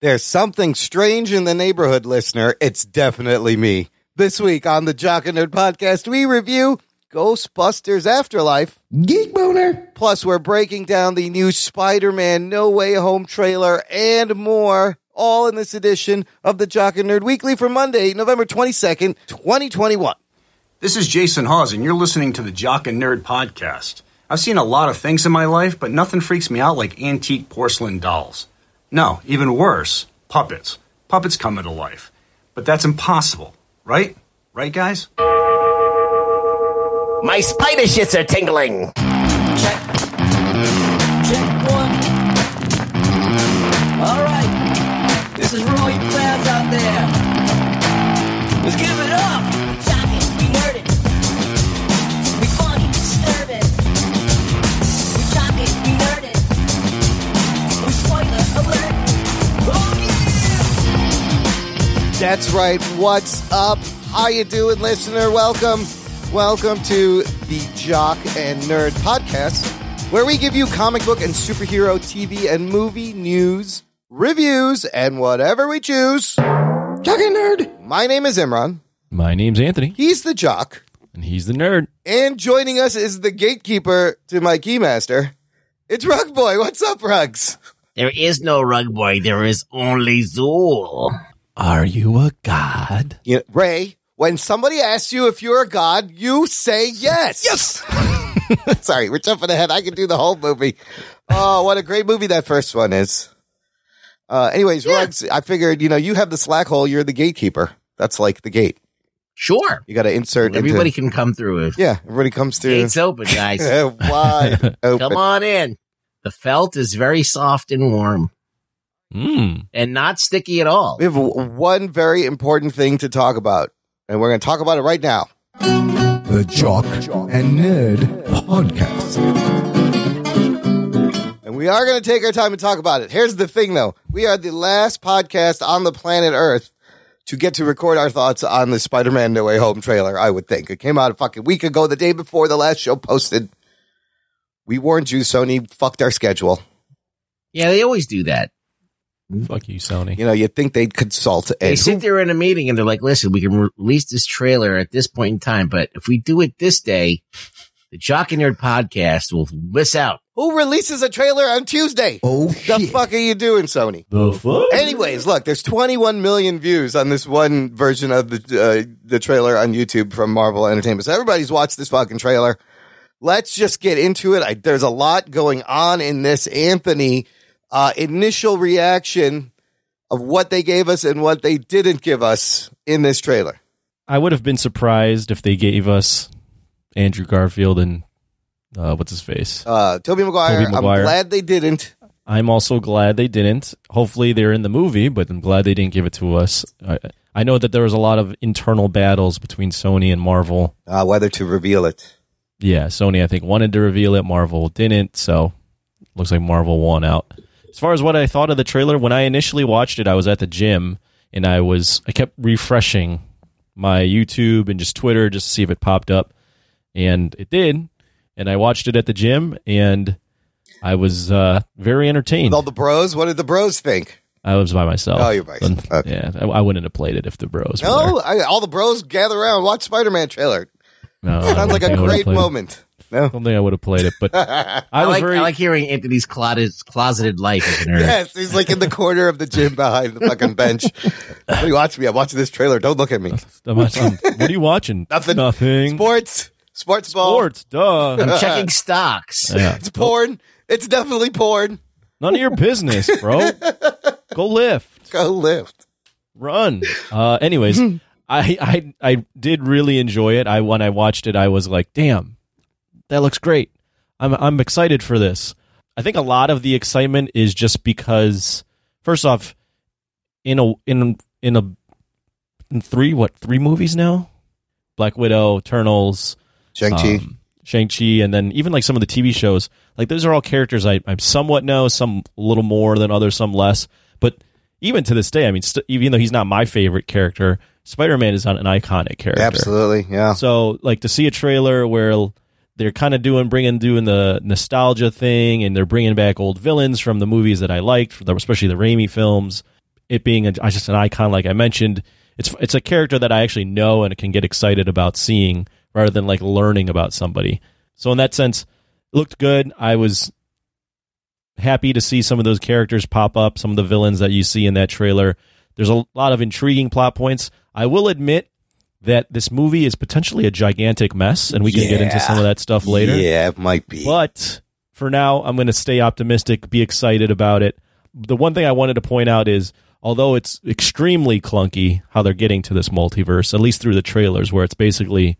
There's something strange in the neighborhood, listener. It's definitely me. This week on the Jock and Nerd podcast, we review Ghostbusters Afterlife. Geek boner. Plus, we're breaking down the new Spider Man No Way Home trailer and more, all in this edition of the Jock and Nerd Weekly for Monday, November 22nd, 2021. This is Jason Hawes, and you're listening to the Jock and Nerd Podcast. I've seen a lot of things in my life, but nothing freaks me out like antique porcelain dolls. No, even worse, puppets. Puppets come into life. But that's impossible, right? Right, guys? My spider shits are tingling. Check. Check one. All right. This is for all you fans out there. Let's give it up. That's right. What's up? How you doing, listener? Welcome. Welcome to the Jock and Nerd podcast, where we give you comic book and superhero TV and movie news, reviews, and whatever we choose. Jock and nerd. My name is Imran. My name's Anthony, He's the jock. and he's the nerd. And joining us is the gatekeeper to my keymaster. It's Rug Boy. What's up, Rugs? There is no rug boy. There is only Zuul. Are you a god? You Ray, when somebody asks you if you're a god, you say yes. Yes. Sorry, we're jumping ahead. I can do the whole movie. Oh, what a great movie that first one is. Uh, anyways, Rugs, I figured, you know, you have the slack hole. You're the gatekeeper. That's like the gate. Sure. You got to insert Everybody into. can come through. It. Yeah, everybody comes through. Gates open, guys. Wide open. Come on in. The felt is very soft and warm Mm. and not sticky at all. We have w- one very important thing to talk about, and we're going to talk about it right now. The Jock and Nerd Podcast. And we are going to take our time and talk about it. Here's the thing, though. We are the last podcast on the planet Earth to get to record our thoughts on the Spider-Man No Way Home trailer, I would think. It came out a fucking week ago, the day before the last show posted. We warned you, Sony fucked our schedule. Yeah, they always do that. Fuck you, Sony. You know, you'd think they'd consult. They sit there in a meeting and they're like, listen, we can release this trailer at this point in time, but if we do it this day, the Jock and Nerd podcast will miss out. who releases a trailer on Tuesday? Oh, The shit. fuck are you doing, Sony? The fuck? Anyways, look, there's 21 million views on this one version of the uh, the trailer on YouTube from Marvel Entertainment. So everybody's watched this fucking trailer. Let's just get into it. I, there's a lot going on in this. Anthony, uh, initial reaction of what they gave us and what they didn't give us in this trailer. I would have been surprised if they gave us Andrew Garfield and uh, what's his face. Uh, Tobey Maguire, Tobey Maguire. I'm glad they didn't. I'm also glad they didn't. Hopefully, they're in the movie, but I'm glad they didn't give it to us. I, I know that there was a lot of internal battles between Sony and Marvel. Uh, whether to reveal it. Yeah, Sony I think wanted to reveal it, Marvel didn't, so looks like Marvel won out. As far as what I thought of the trailer, when I initially watched it, I was at the gym and I was I kept refreshing my YouTube and just Twitter just to see if it popped up. And it did. And I watched it at the gym and I was uh, very entertained. With all the bros, what did the bros think? I was by myself. Oh, you're by yourself. Okay. Yeah, I, I wouldn't have played it if the bros were No, I, all the bros gather around, watch Spider-Man trailer. there. No, Sounds like a great moment. it. Moment. No. I don't think I would have played it, but I, I, was like, very I like hearing Anthony's closeted, closeted life as a nerd. Yes, he's like in the corner of the gym behind the fucking bench. What are you watching me? I'm watching this trailer. Don't look at me. I'm watching- what are you watching? Nothing. Nothing. Sports. Sports ball. Sports. Duh. I'm checking stocks. yeah. It's porn. It's definitely porn. None of your business, bro. Go lift. Go lift. Run. Uh, anyways, I, I I did really enjoy it. I when I watched it, I was like, damn, that looks great. I'm I'm excited for this. I think a lot of the excitement is just because, first off, in a in in a in three what three movies now, Black Widow, Eternals, Shang-Chi. um, Shang-Chi, and then even like some of the TV shows. Like those are all characters I, I somewhat know, some a little more than others, some less. But even to this day, I mean, st- even though he's not my favorite character, Spider-Man is an iconic character. Absolutely. Yeah. So like to see a trailer where they're kind of doing bringing doing the nostalgia thing, and they're bringing back old villains from the movies that I liked, especially the Raimi films. it being a, just an icon, like I mentioned, it's it's a character that I actually know and can get excited about seeing rather than like learning about somebody. So in that sense, it looked good. I was happy to see some of those characters pop up, some of the villains that you see in that trailer. There's a lot of intriguing plot points. I will admit that this movie is potentially a gigantic mess, and we can get into some of that stuff later. Yeah, it might be. But for now, I'm going to stay optimistic, be excited about it. The one thing I wanted to point out is, although it's extremely clunky how they're getting to this multiverse, at least through the trailers, where it's basically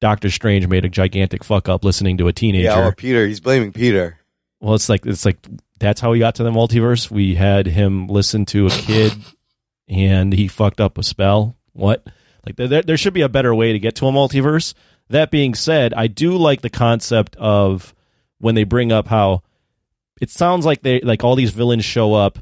Doctor Strange made a gigantic fuck up listening to a teenager. yeah, well, Peter, he's blaming Peter. Well, it's like it's like that's how we got to the multiverse. We had him listen to a kid, and he fucked up a spell. What? Like there, there should be a better way to get to a multiverse. That being said, I do like the concept of when they bring up how it sounds like they like all these villains show up,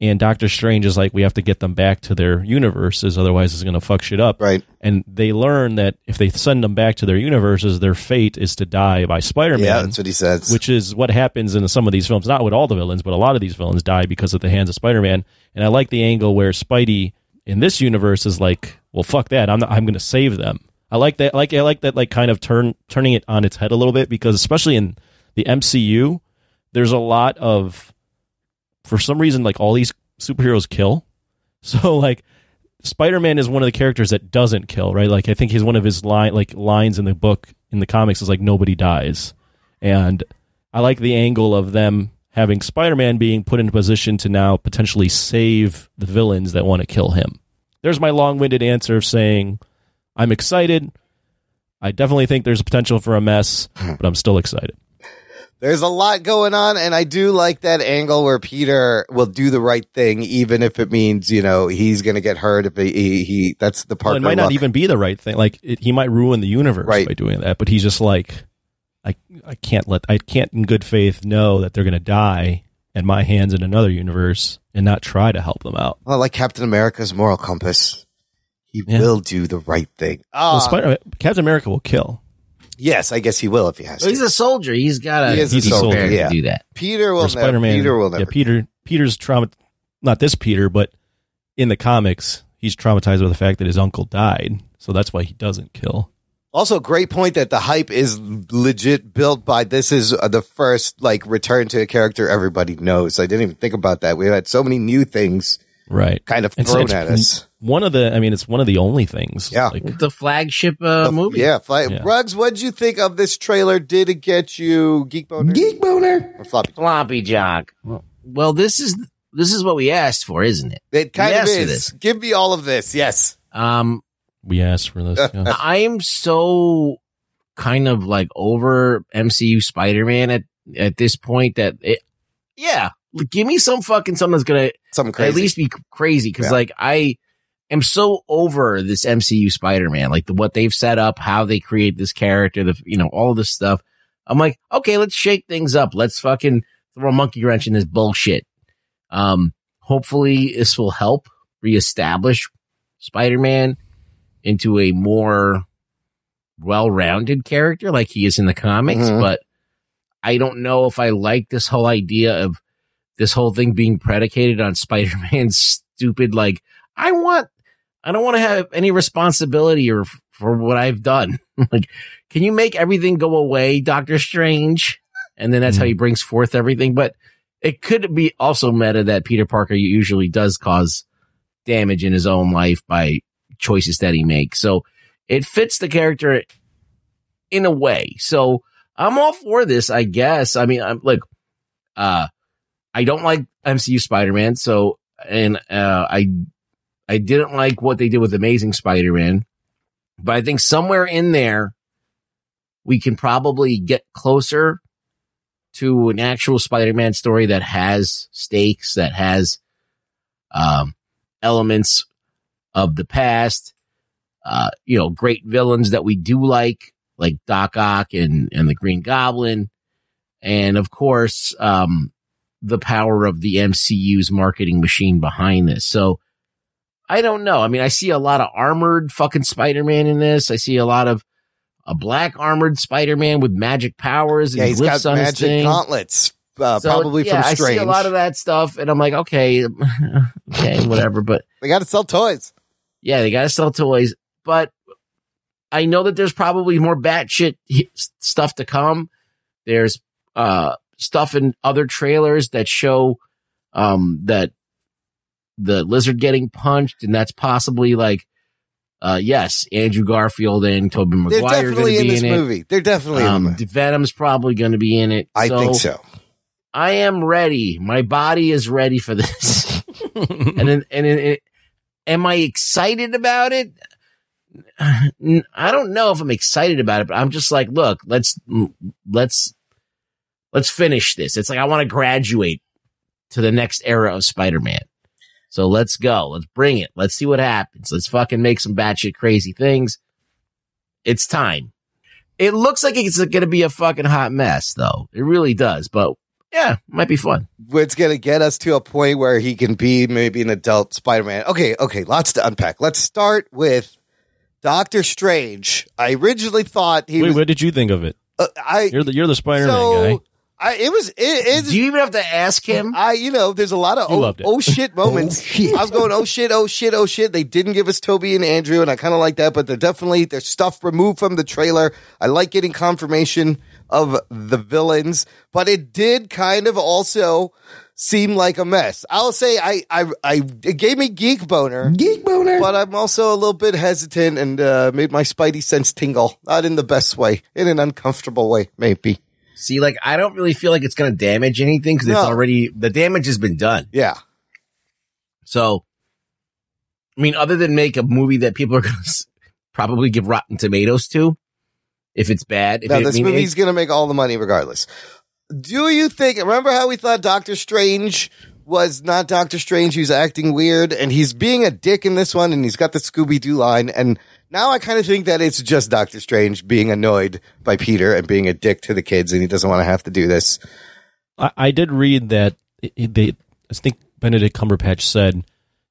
and Doctor Strange is like, we have to get them back to their universes, otherwise it's going to fuck shit up. Right. And they learn that if they send them back to their universes, their fate is to die by Spider-Man Yeah, that's what he says. which is what happens in some of these films. Not with all the villains, but a lot of these villains die because of the hands of Spider-Man. And I like the angle where Spidey in this universe is like, well, fuck that. I'm not, I'm going to save them. I like that. Like I like that. Like kind of turn turning it on its head a little bit because especially in the MCU, there's a lot of for some reason like all these superheroes kill. So like Spider-Man is one of the characters that doesn't kill, right? Like I think he's one of his line like lines in the book in the comics is like nobody dies. And I like the angle of them having Spider-Man being put in a position to now potentially save the villains that want to kill him. There's my long-winded answer of saying I'm excited. I definitely think there's a potential for a mess, hmm. but I'm still excited. There's a lot going on, and I do like that angle where Peter will do the right thing, even if it means you know he's going to get hurt. If he, he, he that's the part. Well, it might not even be the right thing. Like it, he might ruin the universe Right. by doing that. But he's just like, I, I can't let, I can't in good faith know that they're going to die and my hands in another universe and not try to help them out. Well, like Captain America's moral compass, he Yeah. will do the right thing. Well, Ah, Spider, Captain America will kill. yes, I guess he will if he has Well, to. he's a soldier. He's got to He is a be soldier, yeah. to do that. Peter will Or never. Spider Man. Peter will never. Yeah, Peter. Peter's trauma. Not this Peter, but in the comics, he's traumatized by the fact that his uncle died. So that's why he doesn't kill. Also, great point that the hype is legit built by this is uh, the first like return to a character everybody knows. I didn't even think about that. We had so many new things Right. kind of And thrown it's at us. One of the. I mean, it's one of the only things. Yeah. Like, The flagship uh, movie. Yeah, fly, Yeah. Rugs, what'd you think of this trailer? Did it get you geek boner Geek boner. or floppy? Floppy jock. Well, this is this is what we asked for, isn't it? It kind Yes, of it is. is. Give me all of this. Yes. Um, we asked for this. Yeah. I am so kind of like over MCU Spider-Man at at this point that it, yeah, give me some fucking something that's gonna Something crazy. at least be crazy because Yeah. like I am so over this MCU Spider-Man, like the what they've set up, how they create this character, the you know all this stuff. I'm like, okay, let's shake things up. Let's fucking throw a monkey wrench in this bullshit. Um, hopefully this will help reestablish Spider-Man into a more well-rounded character like he is in the comics, Mhm. but I don't know if I like this whole idea of this whole thing being predicated on Spider-Man's stupid, like, I want, I don't want to have any responsibility or for what I've done. like, can you make everything go away, Doctor Strange? And then that's how he brings forth everything. But it could be also meta that Peter Parker usually does cause damage in his own life by choices that he makes. So it fits the character in a way. So I'm all for this, I guess. I mean, I'm like, uh, I don't like MCU Spider-Man. So, and, uh, I, I didn't like what they did with Amazing Spider-Man, but I think somewhere in there, we can probably get closer to an actual Spider-Man story that has stakes, that has, um, elements of the past, uh, you know, great villains that we do like, like Doc Ock and, and the Green Goblin. And of course, um, the power of the MCU's marketing machine behind this. So I don't know. I mean, I see a lot of armored fucking Spider-Man in this. I see a lot of a black armored Spider-Man with magic powers and Yeah, he he's got magic gauntlets. uh, So, probably yeah, from I see a lot of that stuff, and I'm like, okay, okay, whatever. But they got to sell toys. Yeah, they got to sell toys. But I know that there's probably more batshit hi- stuff to come. There's uh stuff in other trailers that show um that the lizard getting punched, and that's possibly like, uh, yes, Andrew Garfield and Tobey They're Maguire are going to definitely in be this in it. movie. They're definitely in Um, the movie. Venom's probably going to be in it. I think so. I am ready. My body is ready for this. and then, and it, am I excited about it? I don't know if I'm excited about it, but I'm just like, look, let's, let's, let's finish this. It's like, I want to graduate to the next era of Spider-Man. So let's go. Let's bring it. Let's see what happens. Let's fucking make some batshit crazy things. It's time. It looks like it's going to be a fucking hot mess, though. It really does. But yeah, might be fun. It's going to get us to a point where he can be maybe an adult Spider Man. Okay, okay, lots to unpack. Let's start with Doctor Strange. I originally thought he Wait, was. what did you think of it? uh, I You're the you're the Spider Man so guy. I it was it is. Do you even have to ask him? I, you know, there's a lot of oh, oh shit moments. Oh, shit. I was going, oh shit, oh shit, oh shit. They didn't give us Tobey and Andrew, and I kind of like that, but they're definitely, there's stuff removed from the trailer. I like getting confirmation of the villains, but it did kind of also seem like a mess. I'll say I, I, I, it gave me geek boner. Geek boner. But I'm also a little bit hesitant and uh, made my spidey sense tingle. Not in the best way, in an uncomfortable way, maybe. See, like, I don't really feel like it's going to damage anything because it's already, the damage has been done. Yeah. So, I mean, other than make a movie that people are going to probably give Rotten Tomatoes to, if it's bad. If No, it- I this mean, movie's going to make all the money regardless. Do you think? Remember how we thought Doctor Strange was not Doctor Strange? Who's acting weird, and he's being a dick in this one, and he's got the Scooby Doo line. And now I kind of think that it's just Doctor Strange being annoyed by Peter and being a dick to the kids, and he doesn't want to have to do this. I, I did read that it, it- they. I think Benedict Cumberbatch said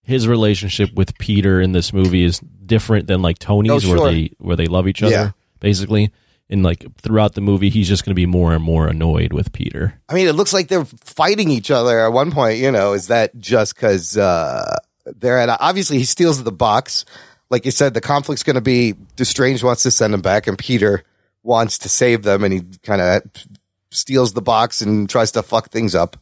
his relationship with Peter in this movie is different than like Tony's, Oh, sure. where they where they love each other Yeah. Basically. And like throughout the movie, he's just going to be more and more annoyed with Peter. I mean, it looks like they're fighting each other at one point. You know, is that just because uh, they're at? A, obviously, he steals the box. Like you said, the conflict's going to be: the Strange wants to send him back, and Peter wants to save them, and he kind of steals the box and tries to fuck things up.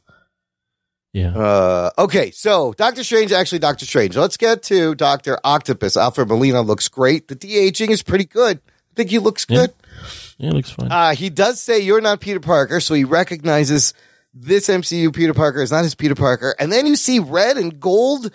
Yeah. Uh, okay, so Doctor Strange, actually Doctor Strange. Let's get to Doctor Octopus. Alfred Molina looks great. The de aging is pretty good. Think he looks good. Yeah, looks fine. Uh, he does say you're not Peter Parker, so he recognizes this MCU Peter Parker is not his Peter Parker. And then you see red and gold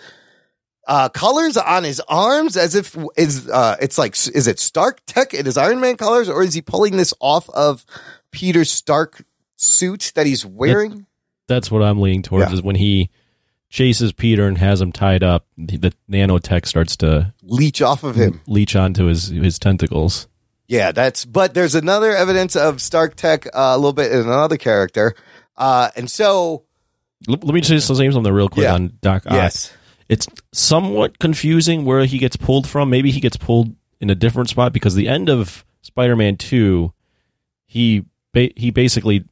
uh, colors on his arms, as if is uh, it's like is it Stark Tech in his Iron Man colors, or is he pulling this off of Peter Stark suit that he's wearing? That's what I'm leaning towards. Yeah. Is when he chases Peter and has him tied up, the, the nanotech starts to Leech off of him. leech onto his his tentacles. Yeah, that's. But there's another evidence of Stark Tech uh, a little bit in another character, uh, and so let me just say something real quick Yeah. on Doc Ock. yes, it's somewhat confusing where he gets pulled from. Maybe he gets pulled in a different spot because the end of Spider-Man Two, he ba- he basically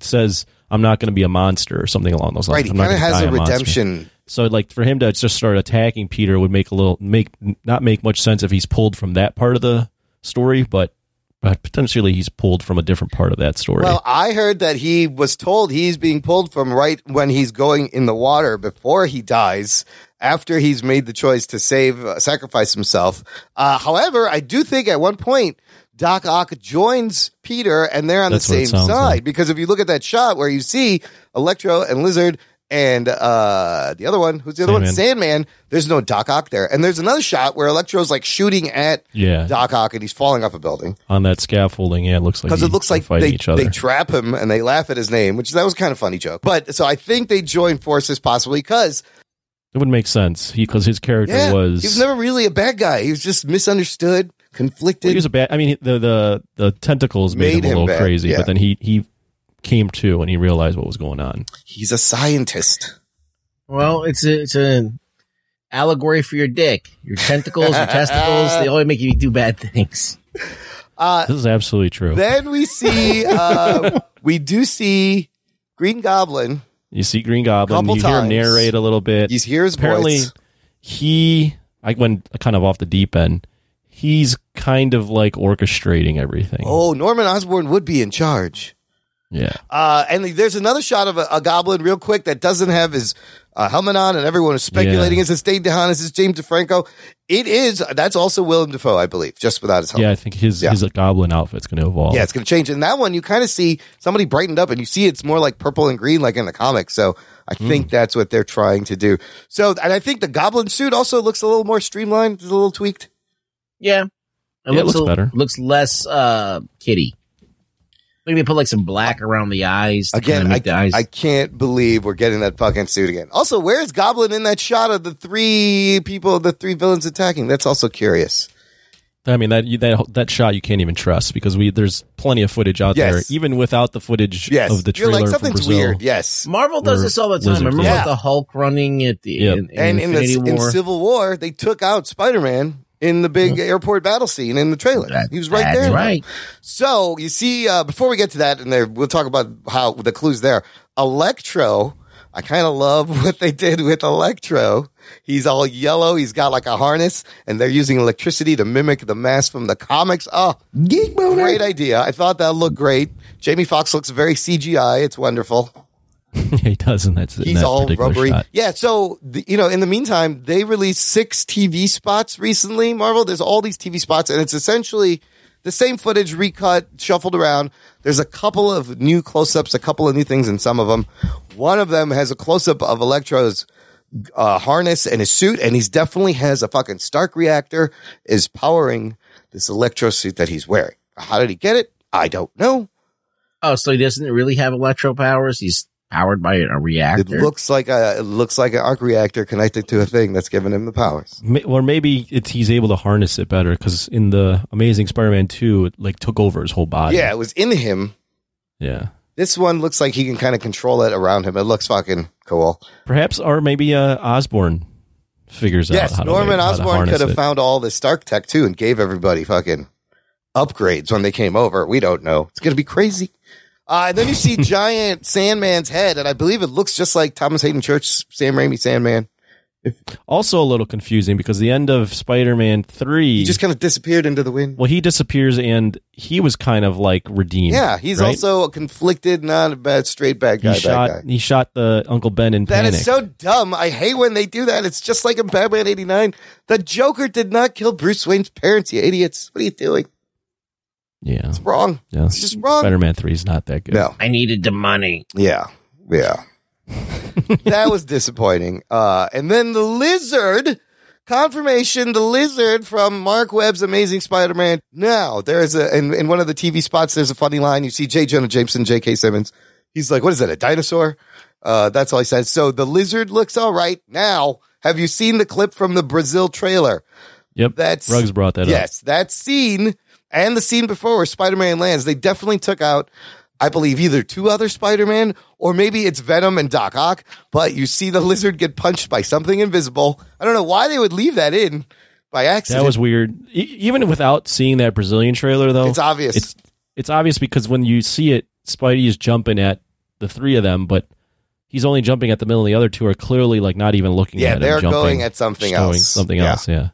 says, "I'm not going to be a monster" or something along those lines. right. He kind of has a monster." redemption. So, like for him to just start attacking Peter would make a little make not make much sense if he's pulled from that part of the story, but but potentially he's pulled from a different part of that story. Well, I heard that he was told he's being pulled from right when he's going in the water before he dies, after he's made the choice to save, uh, sacrifice himself. Uh, however, I do think at one point, Doc Ock joins Peter and they're on That's the same side. like. Because if you look at that shot where you see Electro and Lizard and uh, the other one, who's the other one? Sandman, there's no Doc Ock there. And there's another shot where Electro's like shooting at yeah, Doc Ock and he's falling off a building on that scaffolding, yeah, it looks like because it looks like they, each other. they trap him and they laugh at his name, which that was kind of funny joke. But so I think they join forces possibly because It would make sense. Because his character yeah, was he was never really a bad guy. He was just misunderstood, conflicted. he was a bad. I mean, the the the tentacles made, Made him a little bad, crazy, yeah. but then he he came to and he realized what was going on. He's a scientist. Well, it's a, it's an allegory for your dick. Your tentacles, your testicles, they only make you do bad things. Uh, This is absolutely true. then we see, uh, we do see Green Goblin. You see Green Goblin. Couple you hear him narrate a little bit. You hear his Apparently, voice. he. I went kind of off the deep end. He's kind of like orchestrating everything. Oh, Norman Osborn would be in charge. Yeah. Uh, and there's another shot of a, a goblin real quick that doesn't have his uh, helmet on, and everyone is speculating Yeah. is it Dave DeHaan, is this James DeFranco? It is. That's also Willem Dafoe, I believe, just without his helmet. Yeah, I think his Yeah. his goblin outfit's going to evolve. Yeah, it's going to change. In that one, you kind of see somebody brightened up, and you see it's more like purple and green, like in the comics. So I Hmm. think that's what they're trying to do. So, and I think the goblin suit also looks a little more streamlined, a little tweaked. Yeah. Yeah, it looks a- better. Looks less uh kitty. I think they put like some black around the eyes. to Again, kinda I, the eyes. I can't believe we're getting that fucking suit again. Also, where's Goblin in that shot of the three people, the three villains attacking? That's also curious. I mean that that that shot you can't even trust because we there's plenty of footage out Yes. there, even without the footage Yes, of the you're trailer like from something's Brazil. weird. Yes, Marvel does this all the time. lizards. Remember Yeah. with the Hulk running at the Yep. in, in and in the Infinity in Civil War, they took out Spider Man in the big airport battle scene in the trailer. That- he was right there. that's right. So you see, uh, before we get to that, and there we'll talk about how the clues there. Electro, I kind of love what they did with Electro. He's all yellow. He's got like a harness, and they're using electricity to mimic the mask from the comics. Oh, Geek great idea! I thought that looked great. Jamie Foxx looks very CGI. It's wonderful. he does, and that's in He's that all rubbery. shot. Yeah. So, the, you know, in the meantime, they released six TV spots recently, Marvel. There's all these TV spots, and it's essentially the same footage recut, shuffled around. There's a couple of new close ups, a couple of new things in some of them. One of them has a close up of Electro's uh, harness and his suit, and he's definitely has a fucking Stark reactor is powering this Electro suit that he's wearing. How did he get it? I don't know. Oh, so he doesn't really have electro powers. He's powered by a reactor. It reactor. looks like a it looks like an arc reactor connected to a thing that's giving him the powers. Or maybe it's he's able to harness it better because in the Amazing Spider-Man two, it like took over his whole body. Yeah, it was in him. yeah. This one looks like he can kind of control it around him. It looks fucking cool. Perhaps, or maybe uh, Osborn figures out. Yes, how to, Norman how to Osborn could have it. found all this Stark tech too and gave everybody fucking upgrades when they came over. We don't know. It's going to be crazy. Uh, and then you see giant Sandman's head, and I believe it looks just like Thomas Haden Church, Sam Raimi Sandman. Also, a little confusing because the end of Spider-Man three, He just kind of disappeared into the wind. well, he disappears and he was kind of like redeemed. Yeah, he's right? also a conflicted, not a bad, straight bad guy. he shot guy. he shot the Uncle Ben in That panic. is so dumb. I hate when they do that. It's just like in Batman 89. The Joker did not kill Bruce Wayne's parents, you idiots. What are you doing? Yeah, It's wrong. yeah. It's just wrong. Spider-Man three is not that good. No. I needed the money. Yeah. Yeah. that was disappointing. Uh, and then the lizard confirmation, the lizard from Marc Webb's Amazing Spider-Man. Now there's a, in, in one of the TV spots, there's a funny line. You see J. Jonah Jameson, J.K. Simmons. He's like, what is that? A dinosaur? Uh, that's all he says. So the lizard looks all right. Now, have you seen the clip from the Brazil trailer? Yep, That's Rugs brought that up. Yes, that scene and the scene before where Spider-Man lands, they definitely took out, I believe, either two other Spider-Man or maybe it's Venom and Doc Ock. But you see the lizard get punched by something invisible. I don't know why they would leave that in by accident. That was weird. E- even without seeing that Brazilian trailer, though, it's obvious. It's it's obvious because when you see it, Spidey is jumping at the three of them, but he's only jumping at the middle. And the other two are clearly like not even looking Yeah, at him. they're jumping, going at something else. Something Yeah. else. Yeah.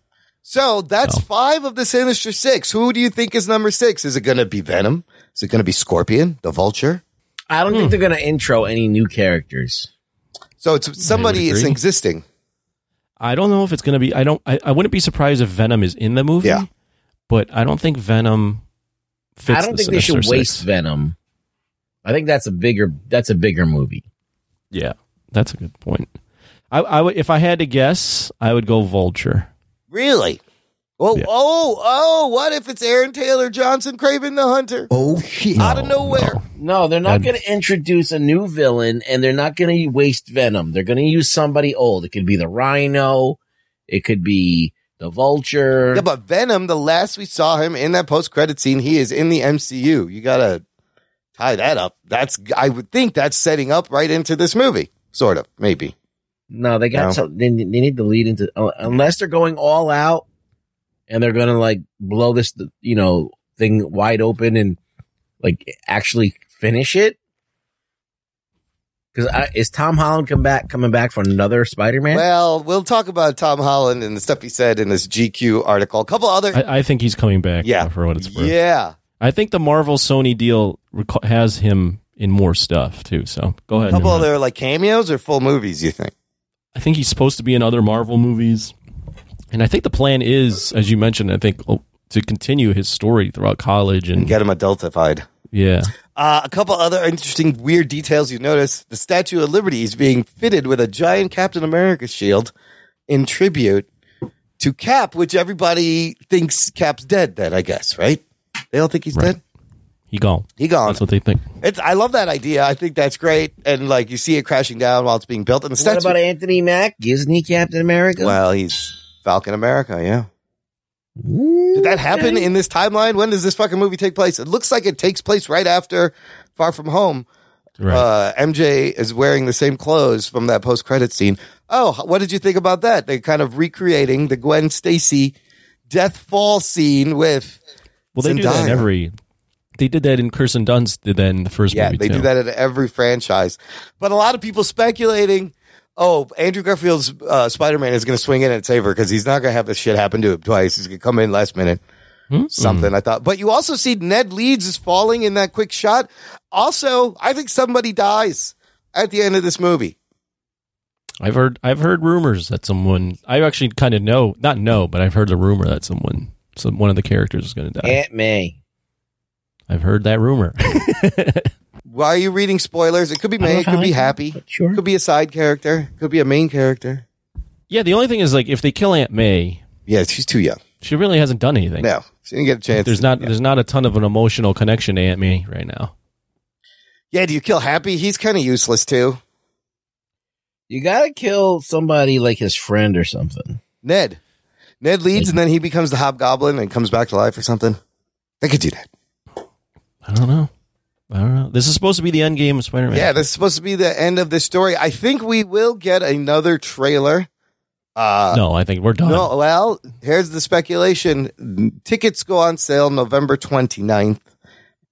So that's Oh. five of the Sinister Six. Who do you think is number six? Is it going to be Venom? Is it going to be Scorpion, the Vulture? I don't Hmm. think they're going to intro any new characters. So it's somebody is existing. I don't know if it's going to be. I don't. I, I wouldn't be surprised if Venom is in the movie. Yeah. But I don't think Venom fits. I don't the think they should Sinister waste Venom. I think that's a bigger that's a bigger movie. Yeah, that's a good point. I, I would, if I had to guess, I would go Vulture. Really? Oh, Yeah. oh, oh, what if it's Aaron Taylor Johnson Kraven the Hunter? Oh shit. Out of nowhere. no. No, they're not going to introduce a new villain and they're not going to waste Venom. They're going to use somebody old. It could be the Rhino. It could be the Vulture. Yeah, but Venom, the last we saw him in that post credit scene, he is in the MCU. You gotta tie that up. That's I would think that's setting up right into this movie. Sort of, maybe. No, they got No. some, they, they need to lead into, uh, unless they're going all out and they're going to like blow this, you know, thing wide open and like actually finish it. Because is Tom Holland come back coming back for another Spider Man? Well, we'll talk about Tom Holland and the stuff he said in this GQ article. A couple other, I, I think he's coming back. yeah, uh, for what it's worth. yeah. I think the Marvel Sony deal reco- has him in more stuff too. So go ahead. A couple other like cameos or full movies. You think? I think he's supposed to be in other Marvel movies, and I think the plan is, as you mentioned, I think oh, to continue his story throughout college and Get him adultified. yeah. Uh, a couple other interesting, weird details you notice: the Statue of Liberty is being fitted with a giant Captain America shield in tribute to Cap, which everybody thinks Cap's dead. Then I guess, right? They all think he's Right. dead. He gone. He gone. That's what they think. It's, I love that idea. I think that's great. And like you see it crashing down while it's being built. And the what statue. about Anthony Mack? Isn't he Captain America? well, he's Falcon America. Yeah. Did that happen in this timeline? When does this fucking movie take place? It looks like it takes place right after Far From Home. Right. Uh, MJ is wearing the same clothes from that post credit scene. Oh, what did you think about that? They're kind of recreating the Gwen Stacy death fall scene with. well, they do that in every. They did that in Kirsten Dunst. Did that in the first Yeah, movie they too. do that in every franchise. But a lot of people speculating, oh, Andrew Garfield's uh, Spider Man is going to swing in and save her because he's not going to have this shit happen to him twice. He's going to come in last minute. Hmm? Something I thought. But you also see Ned Leeds is falling in that quick shot. Also, I think somebody dies at the end of this movie. I've heard. I've heard rumors that someone. I actually kind of know, not know, but I've heard the rumor that someone, some one of the characters is going to die. Aunt May. I've heard that rumor. Why are you reading spoilers? It could be May, it could be I- Happy, but sure. could be a side character, could be a main character. yeah, the only thing is like if they kill Aunt May, Yeah, she's too young. she really hasn't done anything. No, she didn't get a chance. There's not. There's not a ton of an emotional connection to Aunt May right now. Yeah, do you kill Happy? He's kind of useless too. You gotta kill somebody like his friend or something. Ned. Ned Leeds, and then he becomes the Hobgoblin and comes back to life or something. They could do that. I don't know. I don't know. This is supposed to be the end game of Spider-Man. Yeah, this is supposed to be the end of this story. I think we will get another trailer. Uh, no, I think we're done. no, well, here's the speculation. Tickets go on sale November 29th,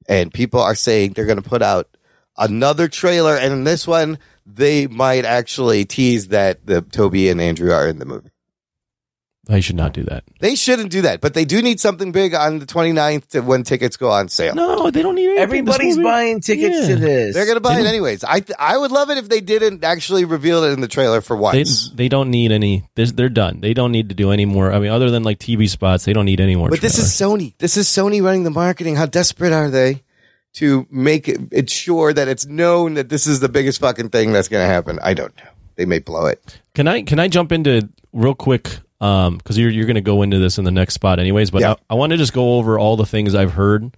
and people are saying they're going to put out another trailer. And in this one, they might actually tease that the Tobey and Andrew are in the movie. I should not do that. They shouldn't do that, but they do need something big on the 29th to when tickets go on sale. No, they don't need anything. Everybody's buying tickets Yeah. to this. They're going to buy They it anyways. I th- I would love it if they didn't actually reveal it in the trailer for They, once. they don't need any. This, they're done. They don't need to do any more. I mean, other than like TV spots, they don't need any more. but this is Sony. This is Sony running the marketing. How desperate are they to make it, it sure that it's known that this is the biggest fucking thing that's going to happen? I don't know. They may blow it. Can I can I jump into real quick? Um, because you're you're going to go into this in the next spot, anyways. But Yeah. I, I want to just go over all the things I've heard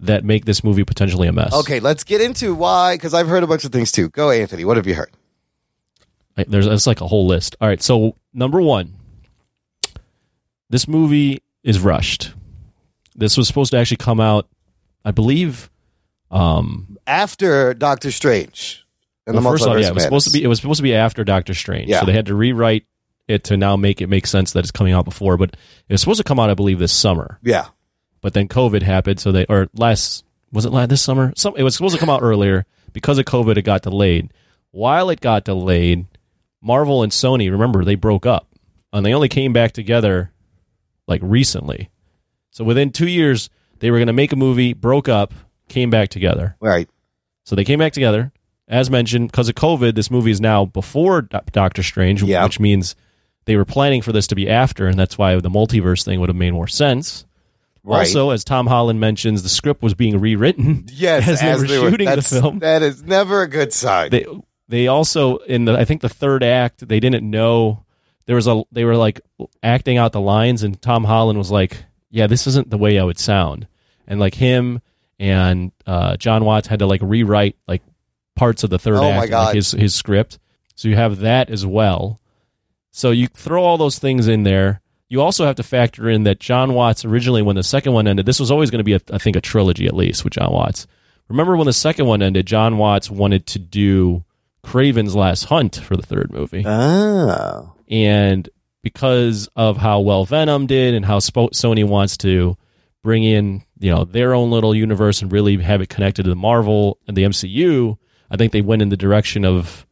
that make this movie potentially a mess. Okay, let's get into why, because I've heard a bunch of things too. Go, Anthony. What have you heard? I- there's it's like a whole list. All right, so number one, this movie is rushed. This was supposed to actually come out, I believe. Um, After Doctor Strange and well, the first off, Multiverse yeah, it was supposed to be it was supposed to be after Doctor Strange, Yeah. so they had to rewrite it to now make it make sense that it's coming out before. But it was supposed to come out, I believe, this summer. Yeah. but then COVID happened, so they or last was it last this summer? Some it was supposed to come out earlier because of COVID. It got delayed. While it got delayed, Marvel and Sony remember they broke up and they only came back together like recently. So within two years, they were going to make a movie, broke up, came back together. Right. So they came back together. As mentioned, because of COVID, this movie is now before Do- Doctor Strange, Yeah. which means they were planning for this to be after, and that's why the multiverse thing would have made more sense. Right. Also, as Tom Holland mentions, the script was being rewritten. Yes, as they were they were- shooting the that's- film. That is never a good sign. They they also in the I think the third act they didn't know there was a they were like acting out the lines and Tom Holland was like, yeah, this isn't the way I would sound, and like him and uh, John Watts had to like rewrite like parts of the third Oh, act like, his his script. So you have that as well. So you throw all those things in there. You also have to factor in that John Watts originally, when the second one ended, this was always going to be, a, I think, a trilogy at least with John Watts. Remember when the second one ended, John Watts wanted to do Kraven's Last Hunt for the third movie. oh. And because of how well Venom did and how Sony wants to bring in, you know, their own little universe and really have it connected to the Marvel and the MCU, I think they went in the direction of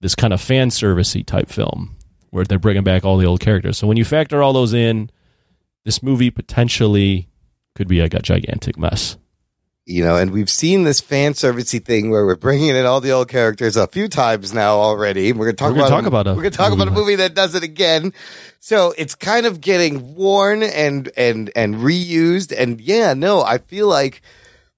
this kind of fan servicey type film where they're bringing back all the old characters. So when you factor all those in, this movie potentially could be like a gigantic mess. you know, and we've seen this fan servicey thing where we're bringing in all the old characters a few times now already. We're going to talk We're gonna about talk about a we're going to talk about a movie that does it again. So it's kind of getting worn and and and reused. And yeah, no, I feel like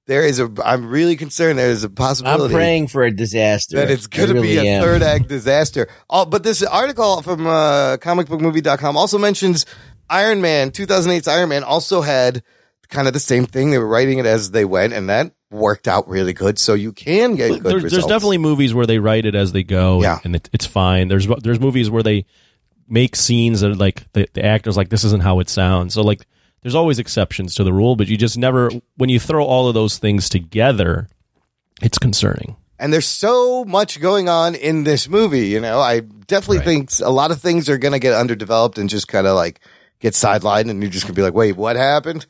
there is a. I'm really concerned. There is a I'm possibility praying for a disaster. that it's I going to be a am. third act disaster. Oh, but this article from uh, comicbookmovie.com also mentions Iron Man, 2008's Iron Man also had kind of the same thing. They were writing it as they went, and that worked out really good. So you can get good There- results. there's definitely movies where they write it as they go, Yeah. and it, it's fine. There's there's movies where they make scenes that are like the, the actors like this isn't how it sounds. So like there's always exceptions to the rule, but you just never when you throw all of those things together, it's concerning. and there's so much going on in this movie. You know, I definitely Right. think a lot of things are going to get underdeveloped and just kind of like get sidelined, and you're just going to be like, wait, what happened?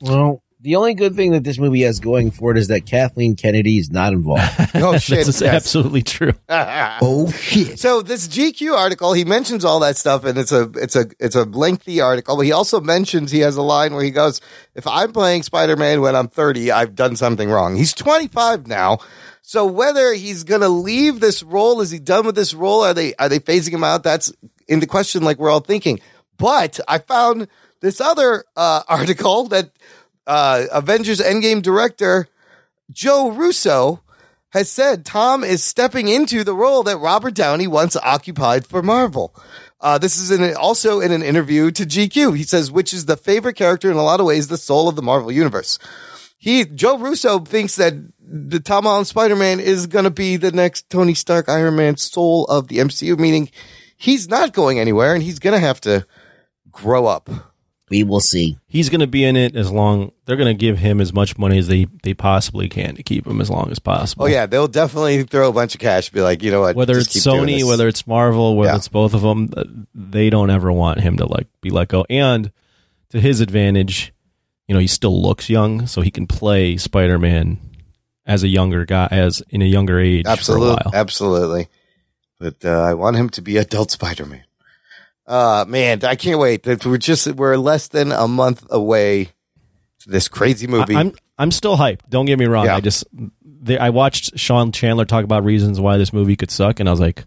Well, the only good thing that this movie has going for it is that Kathleen Kennedy is not involved. Oh shit! That's yes. absolutely true. Oh shit. So this GQ article, he mentions all that stuff, and it's a it's a it's a lengthy article. But he also mentions he has a line where he goes, "If I'm playing Spider Man when I'm 30, I've done something wrong." He's 25 now, so whether he's gonna leave this role, is he done with this role? Are they are they phasing him out? That's in the question, like we're all thinking. But I found this other uh, article that uh, Avengers Endgame director Joe Russo has said Tom is stepping into the role that Robert Downey once occupied for Marvel. Uh, this is in also in an interview to GQ. He says, which is the favorite character in a lot of ways, the soul of the Marvel universe. He, Joe Russo thinks that the Tom Holland Spider-Man is going to be the next Tony Stark Iron Man soul of the MCU, meaning he's not going anywhere and he's going to have to grow up. We will see. He's going to be in it as long. They're going to give him as much money as they they possibly can to keep him as long as possible. Oh yeah, they'll definitely throw a bunch of cash. Be like, you know what? whether just it's keep Sony, whether it's Marvel, whether Yeah. it's both of them, uh, they don't ever want him to like be let go. And to his advantage, you know, he still looks young, so he can play Spider Man as a younger guy, as in a younger age for a absolutely, while. absolutely. But uh, I want him to be adult Spider-Man. Uh man, I can't wait. We're just we're less than a month away to this crazy movie. I, am I'm still hyped. Don't get me wrong. Yeah. I just they, I watched Sean Chandler talk about reasons why this movie could suck, and I was like,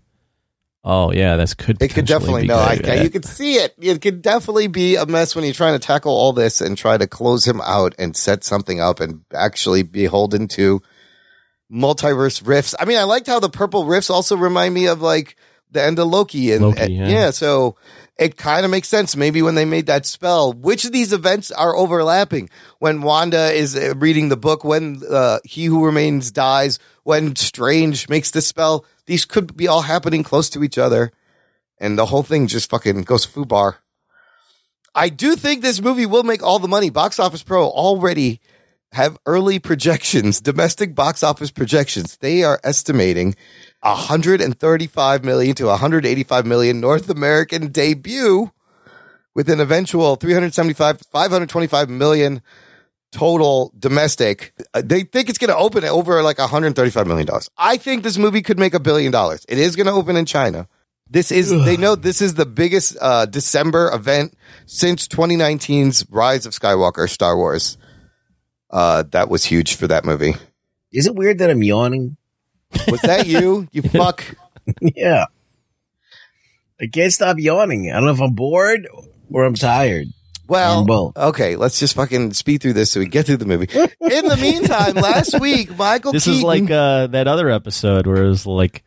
oh yeah, this could. it could definitely be no. I, you could see it. It could definitely be a mess when you're trying to tackle all this and try to close him out and set something up and actually beholden to multiverse rifts. I mean, I liked how the purple rifts also remind me of like the end of Loki and, Loki, and- yeah. yeah. So it kind of makes sense. Maybe when they made that spell, which of these events are overlapping? When Wanda is uh, reading the book, when uh, He Who Remains dies, when Strange makes the spell, these could be all happening close to each other, and the whole thing just fucking goes FUBAR. I do think this movie will make all the money. Box Office Pro already have early projections, domestic box office projections. They are estimating 135 million to 185 million North American debut with an eventual 375 525 million total domestic. Uh, They think it's going to open at over like 135 million dollars. I think this movie could make a billion dollars. It is going to open in China. This is they know this is the biggest uh, December event since 2019's Rise of Skywalker Star Wars. Uh, that was huge for that movie. Is it weird that I'm yawning? Was that you? You fuck. yeah. I can't stop yawning. I don't know if I'm bored or I'm tired. Well, okay, let's just fucking speed through this so we get through the movie. In the meantime, last week, Michael This Keaton, is like uh, that other episode where it was like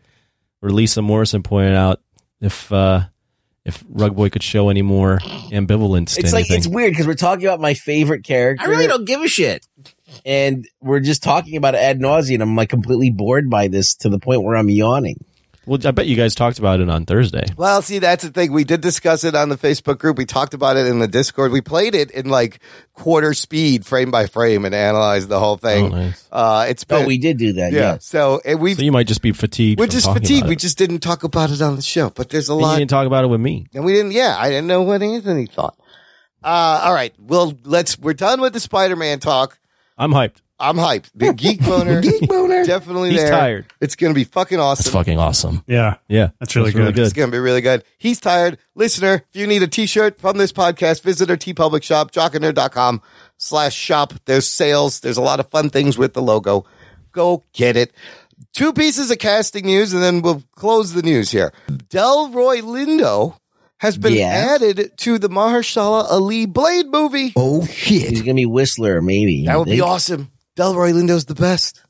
where Lisa Morrison pointed out if uh, if Rug Boy could show any more ambivalence to It's like anything. it's weird because we're talking about my favorite character. I really don't give a shit. And we're just talking about it ad nauseum. I'm like completely bored by this to the point where I'm yawning. well, I bet you guys talked about it on Thursday. Well, see, that's the thing. We did discuss it on the Facebook group. We talked about it in the Discord. We played it in like quarter speed, frame by frame, and analyzed the whole thing. Oh, nice. Uh, it's been, Oh, we did do that. yeah. Yeah. So and we've So you might just be fatigued. we're from just fatigued. about We just didn't talk about it on the show. But there's a And you lot, didn't talk about it with me. and we didn't. Yeah, I didn't know what Anthony thought. Uh, all right. Well, let's. We're done with the Spider-Man talk. I'm hyped. I'm hyped. The geek boner, Geek boner. definitely there. He's there. tired. It's gonna be fucking awesome. That's fucking awesome. Yeah, Yeah, That's really good. It's going to be really good. He's tired. Listener, if you need a t-shirt from this podcast, visit our TeePublic shop, jockandnerd.com slash shop. There's sales. There's a lot of fun things with the logo. Go get it. Two pieces of casting news, and then we'll close the news here. Delroy Lindo has been Yeah. added to the Mahershala Ali Blade movie. Oh shit! He's gonna be Whistler, maybe. That I would be awesome. Delroy Lindo's the best.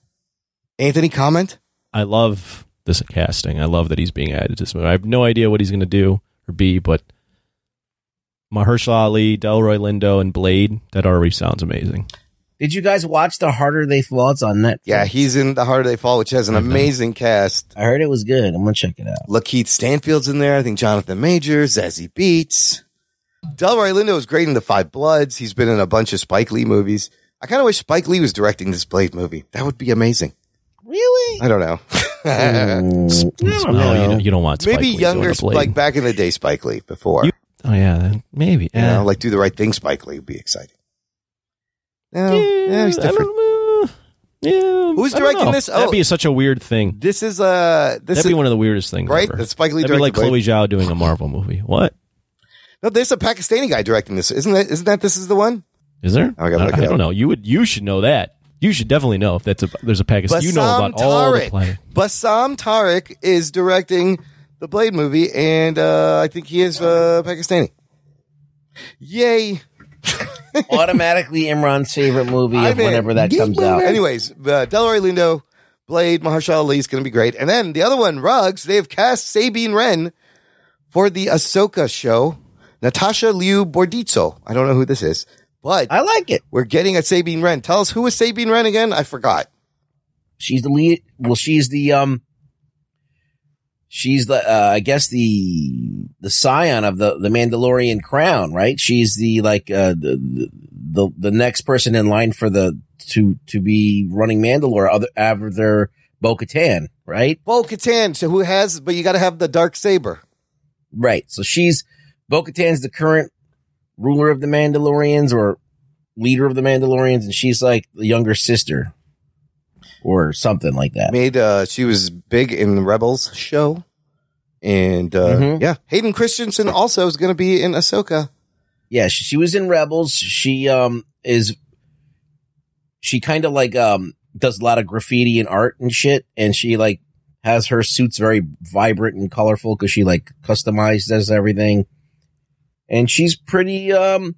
Anthony, comment? I love this casting. I love that he's being added to this movie. I have no idea what he's going to do or be, but Mahershala Ali, Delroy Lindo, and Blade, that already sounds amazing. Did you guys watch The Harder They Fall? It's on Netflix. Yeah, he's in The Harder They Fall, which has an amazing cast. I heard it was good. I'm gonna check it out. Lakeith Stanfield's in there. I think Jonathan Majors, Zazie Beetz. Delroy Lindo is great in The Five Bloods. He's been in a bunch of Spike Lee movies. I kind of wish Spike Lee was directing this Blade movie. That would be amazing. Really? I don't know. Mm, No, you, don't, you don't want Spike Maybe Lee doing younger, Blade. like back in the day, Spike Lee before. You- Oh yeah, then maybe. You Yeah. know, like do the right thing, Spike Lee would be exciting. No, yeah, he's I different. don't know. Yeah. Who's I don't directing know. this? That'd Oh. be such a weird thing. This is uh this That'd is be one of the weirdest things, right. ever. Spike Lee That'd be like directed. Chloe Zhao doing a Marvel movie. What No, there's a Pakistani guy directing this. Isn't that? Isn't that this is the one? is there? I I, it don't know. You would. You should know that. You should definitely know if that's a. There's a Pakistan. You know about all the Tariq. planet. Bassam Tariq is directing the Blade movie, and uh, I think he is uh, Pakistani. Yay! Automatically Imran's favorite movie of in. whenever that comes out. Anyways, uh, Delroy Lindo, Blade, Mahershala Ali is going to be great, and then the other one, Rugs, They have cast Sabine Wren for the Ahsoka show. Natasha Liu Bordizzo. I don't know who this is, but I like it. we're getting a Sabine Wren. Tell us who is Sabine Wren again? I forgot. She's the lead. Well, she's the um. She's the uh, I guess the the scion of the the Mandalorian crown, right? She's the like uh the the the next person in line for the to to be running Mandalore other after Bo Katan, right? Bo Katan, so who has, but you got to have the dark saber. Right. So she's Bo Katan's the current ruler of the Mandalorians or leader of the Mandalorians, and she's like the younger sister or something like that. Made uh she was big in the Rebels show. And uh Mhm. yeah, Hayden Christensen also is going to be in Ahsoka. Yeah, she, she was in Rebels. She um is she kind of like um does a lot of graffiti and art and shit, and she like has her suits very vibrant and colorful because she like customizes everything, and she's pretty um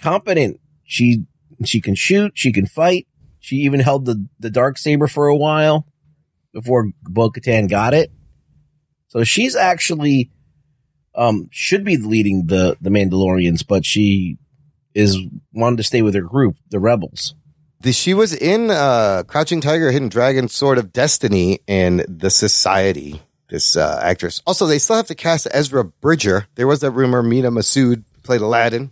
competent. She she can shoot, she can fight. She even held the the dark saber for a while before Bo Katan got it. So she's actually um should be leading the the Mandalorians, but she is wanted to stay with her group, the Rebels. The, she was in uh Crouching Tiger, Hidden Dragon, Sword of Destiny, and The Society. This uh, actress. Also, they still have to cast Ezra Bridger. There was that rumor Mena Massoud played Aladdin,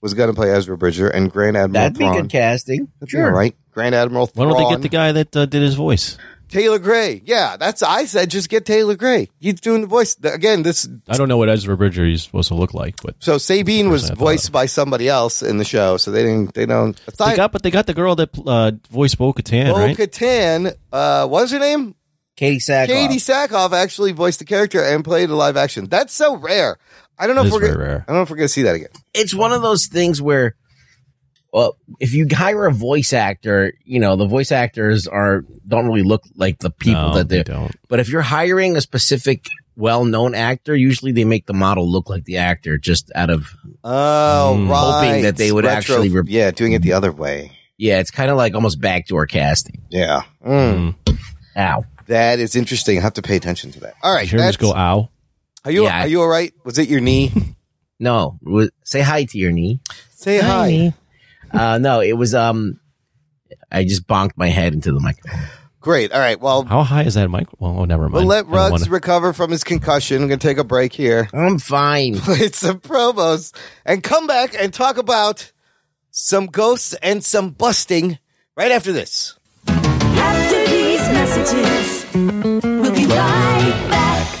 was going to play Ezra Bridger, and Grand Admiral That'd be Thrawn. good casting. That'd be all right. Grand Admiral Why don't they get the guy that uh, did his voice? Taylor Gray. Yeah, that's I said. Just get Taylor Gray. He's doing the voice again. This I don't know what Ezra Bridger is supposed to look like, but so Sabine was Person I thought voiced by somebody else in the show, so they didn't. They don't. they got but they got the girl that uh, voiced Bo Katan, Bo right? Katan. Uh, what was her name? Katee Sackhoff. Katee Sackhoff actually voiced the character and played a live action. That's so rare. I don't know It if we're gonna, rare. I don't know if we're gonna see that again. It's one of those things where, well, if you hire a voice actor, you know the voice actors are don't really look like the people No, that they they. don't. But if you're hiring a specific well-known actor, usually they make the model look like the actor, just out of Oh, Mm. right. Hoping that they would actually re- yeah, doing it the other way. yeah. It's kind of like almost backdoor casting. Yeah. Mm. Ow. That is interesting. I have to pay attention to that. All right. Hear him just go ow. Are you Yeah. are you all right? Was it your knee? No, say hi to your knee. Say hi. Uh, no, it was um, I just bonked my head into the microphone. Great. All right. Well, How high is that mic? Well, oh, never mind. we'll let I Rugs wanna- recover from his concussion. I'm going to take a break here. I'm fine. Play some promos and come back and talk about some ghosts and some busting right after this. After these messages, we'll be right back.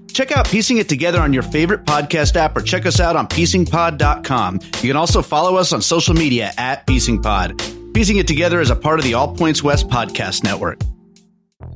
Check out Piecing It Together on your favorite podcast app or check us out on piecingpod.com. You can also follow us on social media at piecingpod. Piecing It Together is a part of the All Points West podcast network.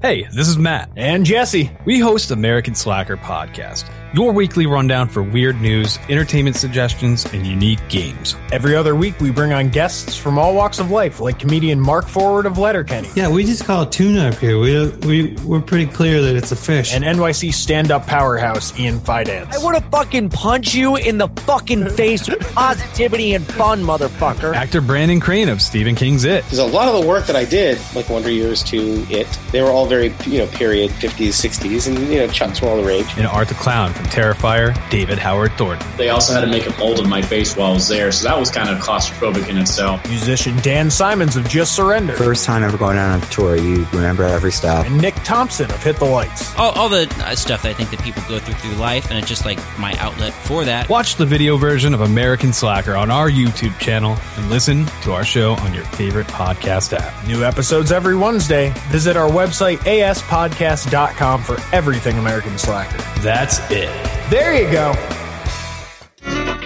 Hey, this is Matt. And Jesse. We host American Slacker Podcast, your weekly rundown for weird news, entertainment suggestions, and unique games. Every other week, we bring on guests from all walks of life, like comedian Mark Forward of Letterkenny. Yeah, we just call it tuna up here. We, we, we're pretty clear that it's a fish. And NYC stand up powerhouse Ian Fidance. I want to fucking punch you in the fucking face with positivity and fun, motherfucker. Actor Brandon Crane of Stephen King's It. Because a lot of the work that I did, like Wonder Years to It, they were all very, you know, period 50s, 60s, and, you know, Chuck's were all the rage. And Art the Clown from Terrifier, David Howard Thornton. They also had to make a mold of my face while I was there, so that was kind of claustrophobic in itself. Musician Dan Simons of Just Surrender. First time ever going out on a tour, you remember every stop. And Nick Thompson of Hit the Lights. All, all the uh, stuff that I think that people go through through life, and it's just like my outlet for that. Watch the video version of American Slacker on our YouTube channel and listen to our show on your favorite podcast app. New episodes every Wednesday. Visit our website, aspodcast.com, for everything American Slacker. That's it. There you go.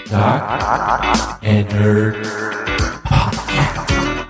Jock and Nerd.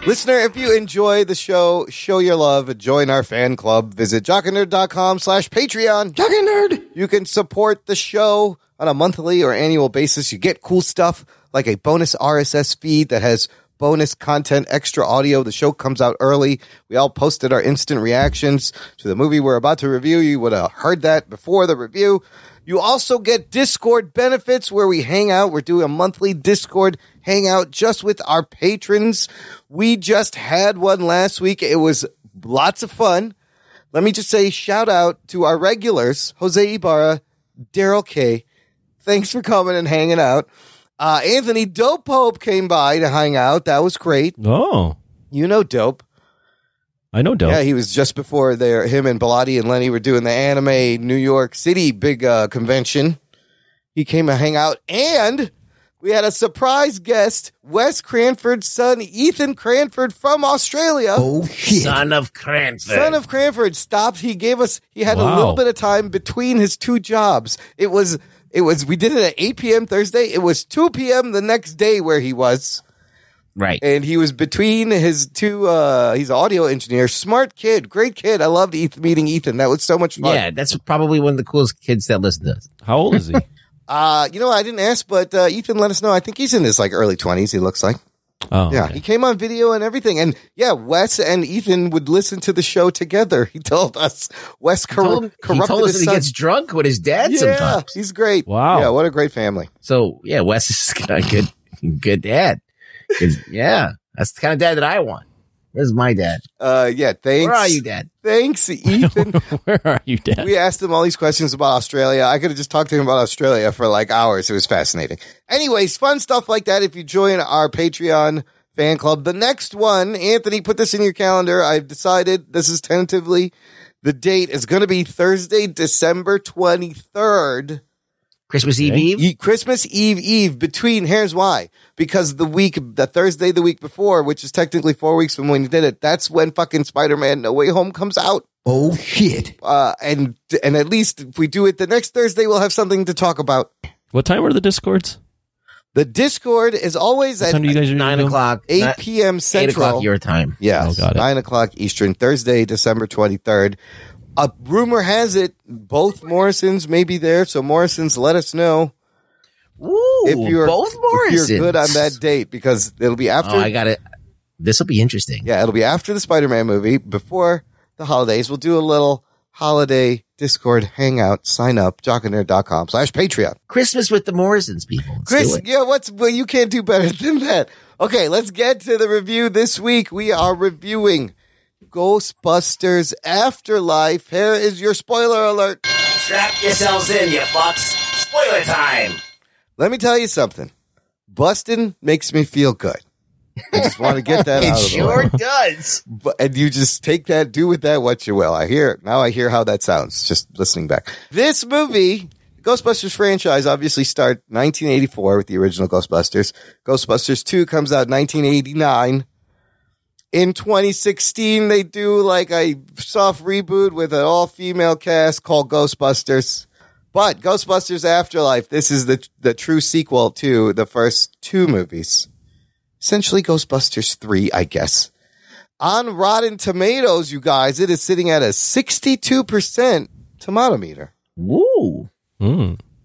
Listener, if you enjoy the show, show your love, join our fan club, visit jockandnerd.com slash Patreon. Jock and Nerd. You can support the show on a monthly or annual basis. You get cool stuff like a bonus RSS feed that has bonus content, extra audio. The show comes out early. We all posted our instant reactions to the movie we're about to review. You would have heard that before the review. You also get Discord benefits where we hang out. We're doing a monthly Discord hangout just with our patrons. We just had one last week. It was lots of fun. Let me just say shout out to our regulars, Jose Ibarra, Daryl K. Thanks for coming and hanging out. Uh, Anthony Dope Pope came by to hang out. That was great. Oh, You know Dope. I know Dope. Yeah, he was just before there. Him and Bilotti and Lenny were doing the anime New York City big uh, convention. He came to hang out, and we had a surprise guest, Wes Cranford's son, Ethan Cranford from Australia. Oh shit. Son of Cranford. Son of Cranford stopped. He gave us. He had a little bit of time between his two jobs. It was. It was. We did it at 8 p.m. Thursday. It was 2 p.m. the next day where he was right. and he was between his two uh he's an audio engineer smart kid great kid i loved Ethan, meeting ethan that was so much fun Yeah, that's probably one of the coolest kids that listen to us. How old is he? uh you know i didn't ask but uh ethan let us know i think he's in his like early 20s he looks like Oh, yeah okay. he came on video and everything and yeah wes and ethan would listen to the show together he told us wes He told, him- he corrupted told us his that he gets drunk with his dad yeah sometimes. he's great Wow. yeah what a great family So yeah, Wes is a good, good dad. Yeah, that's the kind of dad that I want. Where's my dad? uh yeah thanks Where are you, dad? thanks ethan Where are you, Dad? We asked him all these questions about Australia. I could have just talked to him about Australia for like hours. It was fascinating. Anyways, fun stuff like that if you join our Patreon fan club. The next one, Anthony, put this in your calendar. I've decided this is tentatively the date is going to be Thursday, December 23rd. Christmas Eve Okay. Eve. Ye- Christmas Eve Eve between here's why because the week the Thursday the week before which is technically 4 weeks from when you did it that's when fucking Spider-Man No Way Home comes out Oh shit. uh, and and at least if we do it the next Thursday, we'll have something to talk about. What time are the discords? The Discord is always What at you guys Nine o'clock. eight Ni- p.m. Eight o'clock your time. Yes, Oh, got it. nine o'clock Eastern, Thursday, December twenty third. A rumor has it both Morrisons may be there, so Morrisons, let us know Ooh, if you're both Morrisons. you're good on that date because it'll be after. Oh, I got it. This will be interesting. yeah, it'll be after the Spider Man movie, before the holidays. We'll do a little holiday Discord hangout. Sign up, jockandnerd.com slash Patreon. Christmas with the Morrisons, people. Let's Chris, yeah, what's well, you can't do better than that. Okay, let's get to the review this week. We are reviewing Ghostbusters Afterlife. Here is your spoiler alert. Strap yourselves in, you fucks. Spoiler time. Let me tell you something. Bustin makes me feel good. I just want to get that It out of the sure way. does. But, and you just take that, do with that what you will. I hear now. I hear how that sounds. Just listening back. This movie, Ghostbusters franchise, obviously started 1984 with the original Ghostbusters. Ghostbusters 2 comes out 1989. In 2016, they do like a soft reboot with an all female cast called Ghostbusters. But Ghostbusters Afterlife, this is the the true sequel to the first two movies. Essentially Ghostbusters 3, I guess. On Rotten Tomatoes, you guys, it is sitting at a 62% tomato meter. Woo.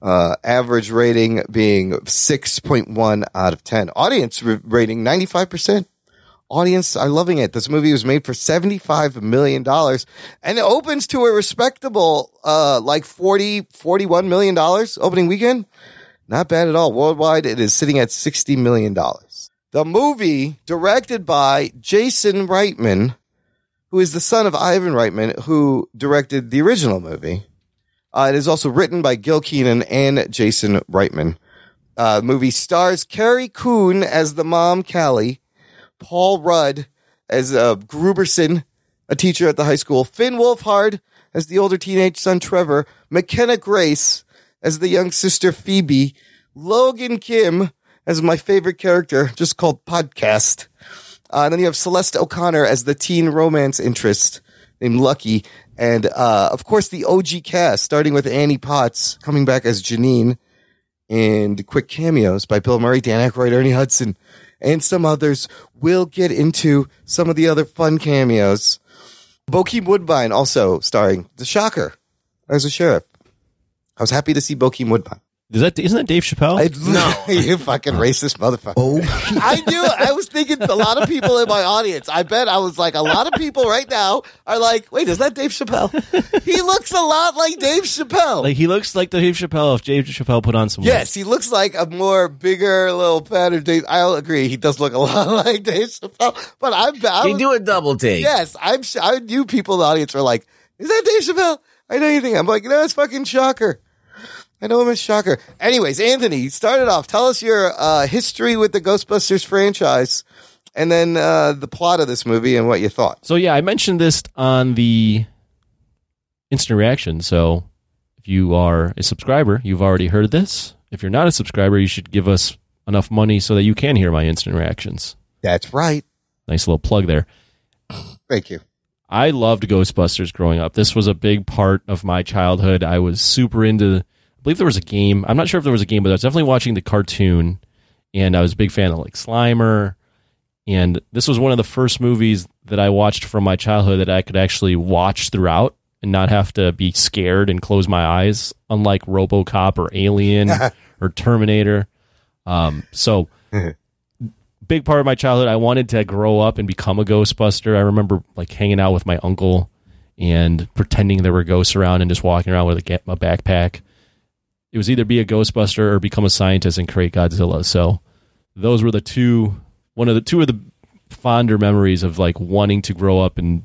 Uh, average rating being 6.1 out of 10. Audience r- rating 95%. Audience are loving it. This movie was made for $75 million and it opens to a respectable, uh, like 40, $41 million opening weekend. Not bad at all. Worldwide, it is sitting at $60 million. The movie, directed by Jason Reitman, who is the son of Ivan Reitman, who directed the original movie. Uh, it is also written by Gil Kenan and Jason Reitman. Uh, movie stars Carrie Coon as the mom, Callie, Paul Rudd as uh, Grooberson, a teacher at the high school, Finn Wolfhard as the older teenage son, Trevor, McKenna Grace as the young sister, Phoebe, Logan Kim as my favorite character, just called Podcast. Uh, and then you have Celeste O'Connor as the teen romance interest named Lucky. And, uh, of course, the OG cast, starting with Annie Potts coming back as Janine and quick cameos by Bill Murray, Dan Aykroyd, Ernie Hudson, and some others. We'll get into some of the other fun cameos. Bokeem Woodbine also starring the Shocker as a sheriff. I was happy to see Bokeem Woodbine. Is that isn't that Dave Chappelle? no, you fucking racist motherfucker. Oh, I knew. I was thinking a lot of people in my audience. I bet I was like a lot of people right now are like, wait, is that Dave Chappelle? he looks a lot like Dave Chappelle. Like he looks like Dave Chappelle if Dave Chappelle put on some. weight. Yes, he looks like a more bigger, little fatter Dave. I'll agree. He does look a lot like Dave Chappelle. But I'm. I You do a double take. Yes, I'm. sh- I knew people in the audience were like, "Is that Dave Chappelle?" I know you think. I'm like, no, it's fucking Shocker. I know him as Shocker. Anyways, Anthony, start it off. Tell us your uh, history with the Ghostbusters franchise, and then uh, the plot of this movie and what you thought. So yeah, I mentioned this on the instant reaction. So if you are a subscriber, you've already heard this. If you're not a subscriber, you should give us enough money so that you can hear my instant reactions. That's right. Nice little plug there. Thank you. I loved Ghostbusters growing up. This was a big part of my childhood. I was super into. I believe there was a game. I'm not sure if there was a game, but I was definitely watching the cartoon, and I was a big fan of like Slimer. And this was one of the first movies that I watched from my childhood that I could actually watch throughout and not have to be scared and close my eyes, unlike RoboCop or Alien or Terminator. Um, so big part of my childhood. I wanted to grow up and become a Ghostbuster. I remember like hanging out with my uncle and pretending there were ghosts around and just walking around with a, a backpack. It was either be a Ghostbuster or become a scientist and create Godzilla. So those were the two, one of the two of the fonder memories of like wanting to grow up and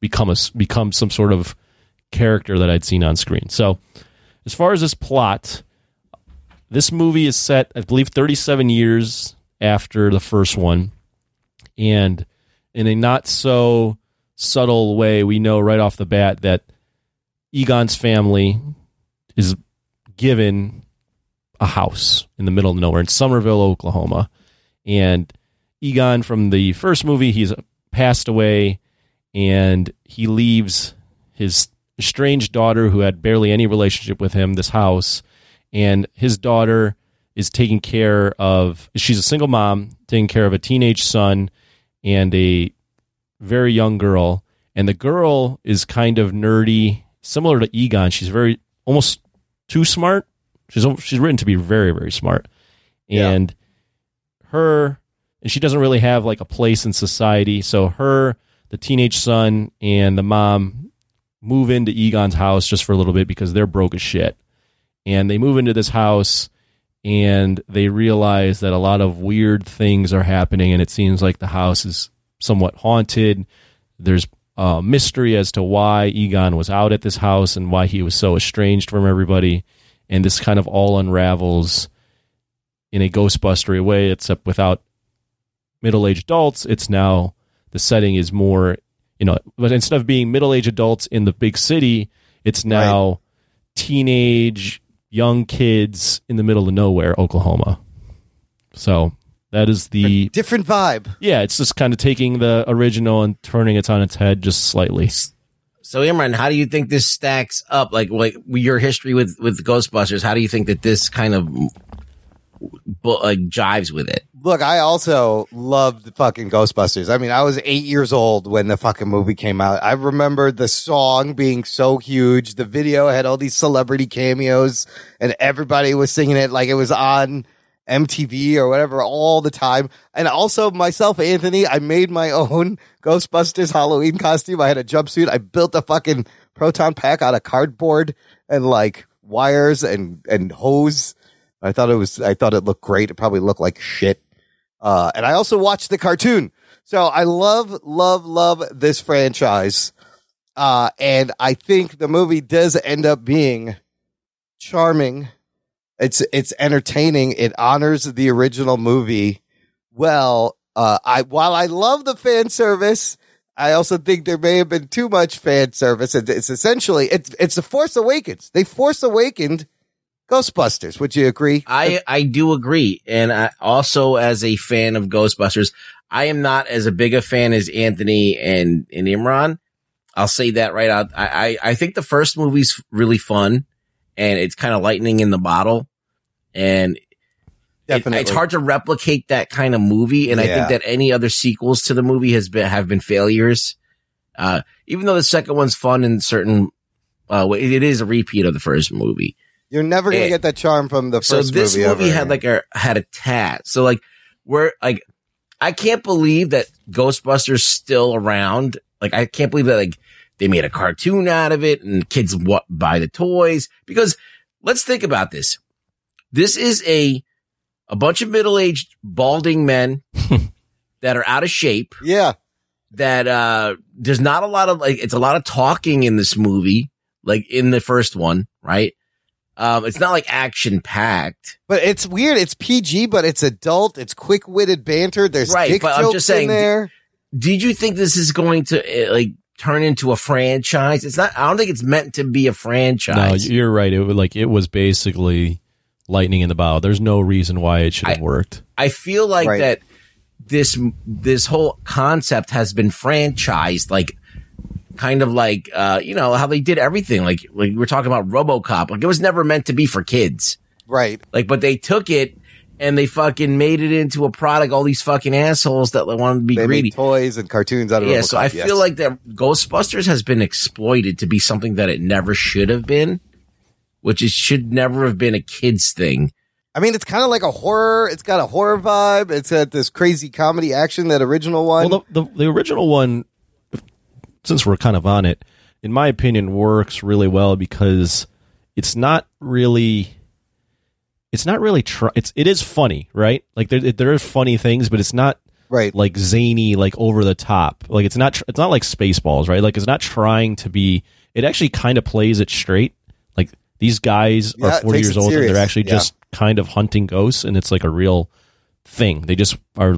become a become some sort of character that I'd seen on screen. So as far as this plot, this movie is set, I believe, 37 years after the first one. And in a not so subtle way, we know right off the bat that Egon's family is given a house in the middle of nowhere in Somerville, Oklahoma. And Egon from the first movie, he's passed away and he leaves his estranged daughter who had barely any relationship with him this house and his daughter is taking care of she's a single mom taking care of a teenage son and a very young girl and the girl is kind of nerdy similar to Egon she's very almost too smart. She's she's written to be very very smart. And her and she doesn't really have like a place in society. So her the teenage son and the mom move into Egon's house just for a little bit because they're broke as shit. And they move into this house and they realize that a lot of weird things are happening. And it seems like the house is somewhat haunted. There's a mystery as to why egon was out at this house and why he was so estranged from everybody and this kind of all unravels in a Ghostbustery way, except without middle aged adults. It's now the setting is more, you know, but instead of being middle aged adults in the big city, it's now teenage young kids in the middle of nowhere, Oklahoma. So that is the different vibe. Yeah, it's just kind of taking the original and turning it on its head just slightly. So Imran, how do you think this stacks up? Like, like your history with with Ghostbusters, how do you think that this kind of bu- like jives with it? Look, I also loved the fucking Ghostbusters. I mean, I was eight years old when the fucking movie came out. I remember the song being so huge. The video had all these celebrity cameos and everybody was singing it like it was on MTV or whatever all the time. And also myself, Anthony, I made my own Ghostbusters Halloween costume. I had a jumpsuit. I built a fucking proton pack out of cardboard and like wires and, and hose. I thought it was, I thought it looked great. It probably looked like shit. Uh, and I also watched the cartoon. So I love, love, love this franchise. Uh, and I think the movie does end up being charming. It's, it's entertaining. It honors the original movie. Well, uh, I, while I love the fan service, I also think there may have been too much fan service. It's, it's essentially, it's, it's the Force Awakens. They Force Awakened Ghostbusters. Would you agree? I I do agree, and I, also as a fan of Ghostbusters, I am not as a big a fan as Anthony and and Imran. I'll say that right out. I I, I think the first movie's really fun, and it's kind of lightning in the bottle, and. it- it's hard to replicate that kind of movie, and I think that any other sequels to the movie has been have been failures. Uh, even though the second one's fun in certain, uh, way, it is a repeat of the first movie. You're never going to Eh, get that charm from the first. so this movie. movie had like a had a tat. So like we're like I can't believe that Ghostbusters still around. Like I can't believe that like they made a cartoon out of it and kids what buy the toys because let's think about this. This is a a bunch of middle-aged balding men that are out of shape. Yeah. That uh there's not a lot of like it's a lot of talking in this movie like in the first one, right? Um it's not like action packed. But it's weird. It's PG, but it's adult. It's quick witted banter. There's right, dick but jokes I'm just saying. in there. Did you think this is going to uh, like turn into a franchise? It's not. I don't think it's meant to be a franchise. No, you're right. It was like it was basically lightning in the bottle. There's no reason why it should have worked. I feel like Right. that this this whole concept has been franchised, like kind of like uh, you know how they did everything. Like like we're talking about RoboCop. Like it was never meant to be for kids, right? Like, but they took it. And they fucking made it into a product. All these fucking assholes that wanted to be They greedy. made toys and cartoons out of Yeah, so I yes. feel like that Ghostbusters has been exploited to be something that it never should have been, which is should never have been a kids thing. I mean, it's kind of like a horror. It's got a horror vibe. It's got this crazy comedy action. That original one. Well, the, the the original one, since we're kind of on it, in my opinion, works really well because it's not really. It's not really. Tr- it's it is funny, right? Like there there are funny things, but it's not right like zany, like over the top. Like it's not. Tr- it's not like Spaceballs, right? Like it's not trying to be. It actually kind of plays it straight. Like these guys Yeah, are forty years it old and they're actually Yeah. just kind of hunting ghosts, and it's like a real thing. They just are.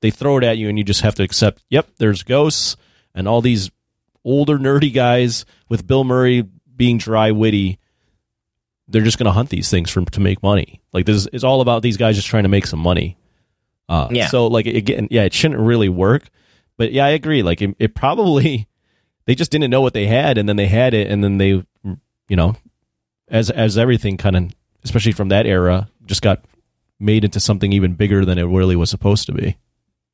They throw it at you, and you just have to accept. Yep, there's ghosts, and all these older nerdy guys with Bill Murray being dry witty. They're just going to hunt these things for to make money. Like this is all about these guys just trying to make some money. Uh, Yeah. So like again, yeah, it shouldn't really work. But yeah, I agree. Like it, it probably they just didn't know what they had, and then they had it, and then they, you know, as as everything kind of, especially from that era, just got made into something even bigger than it really was supposed to be.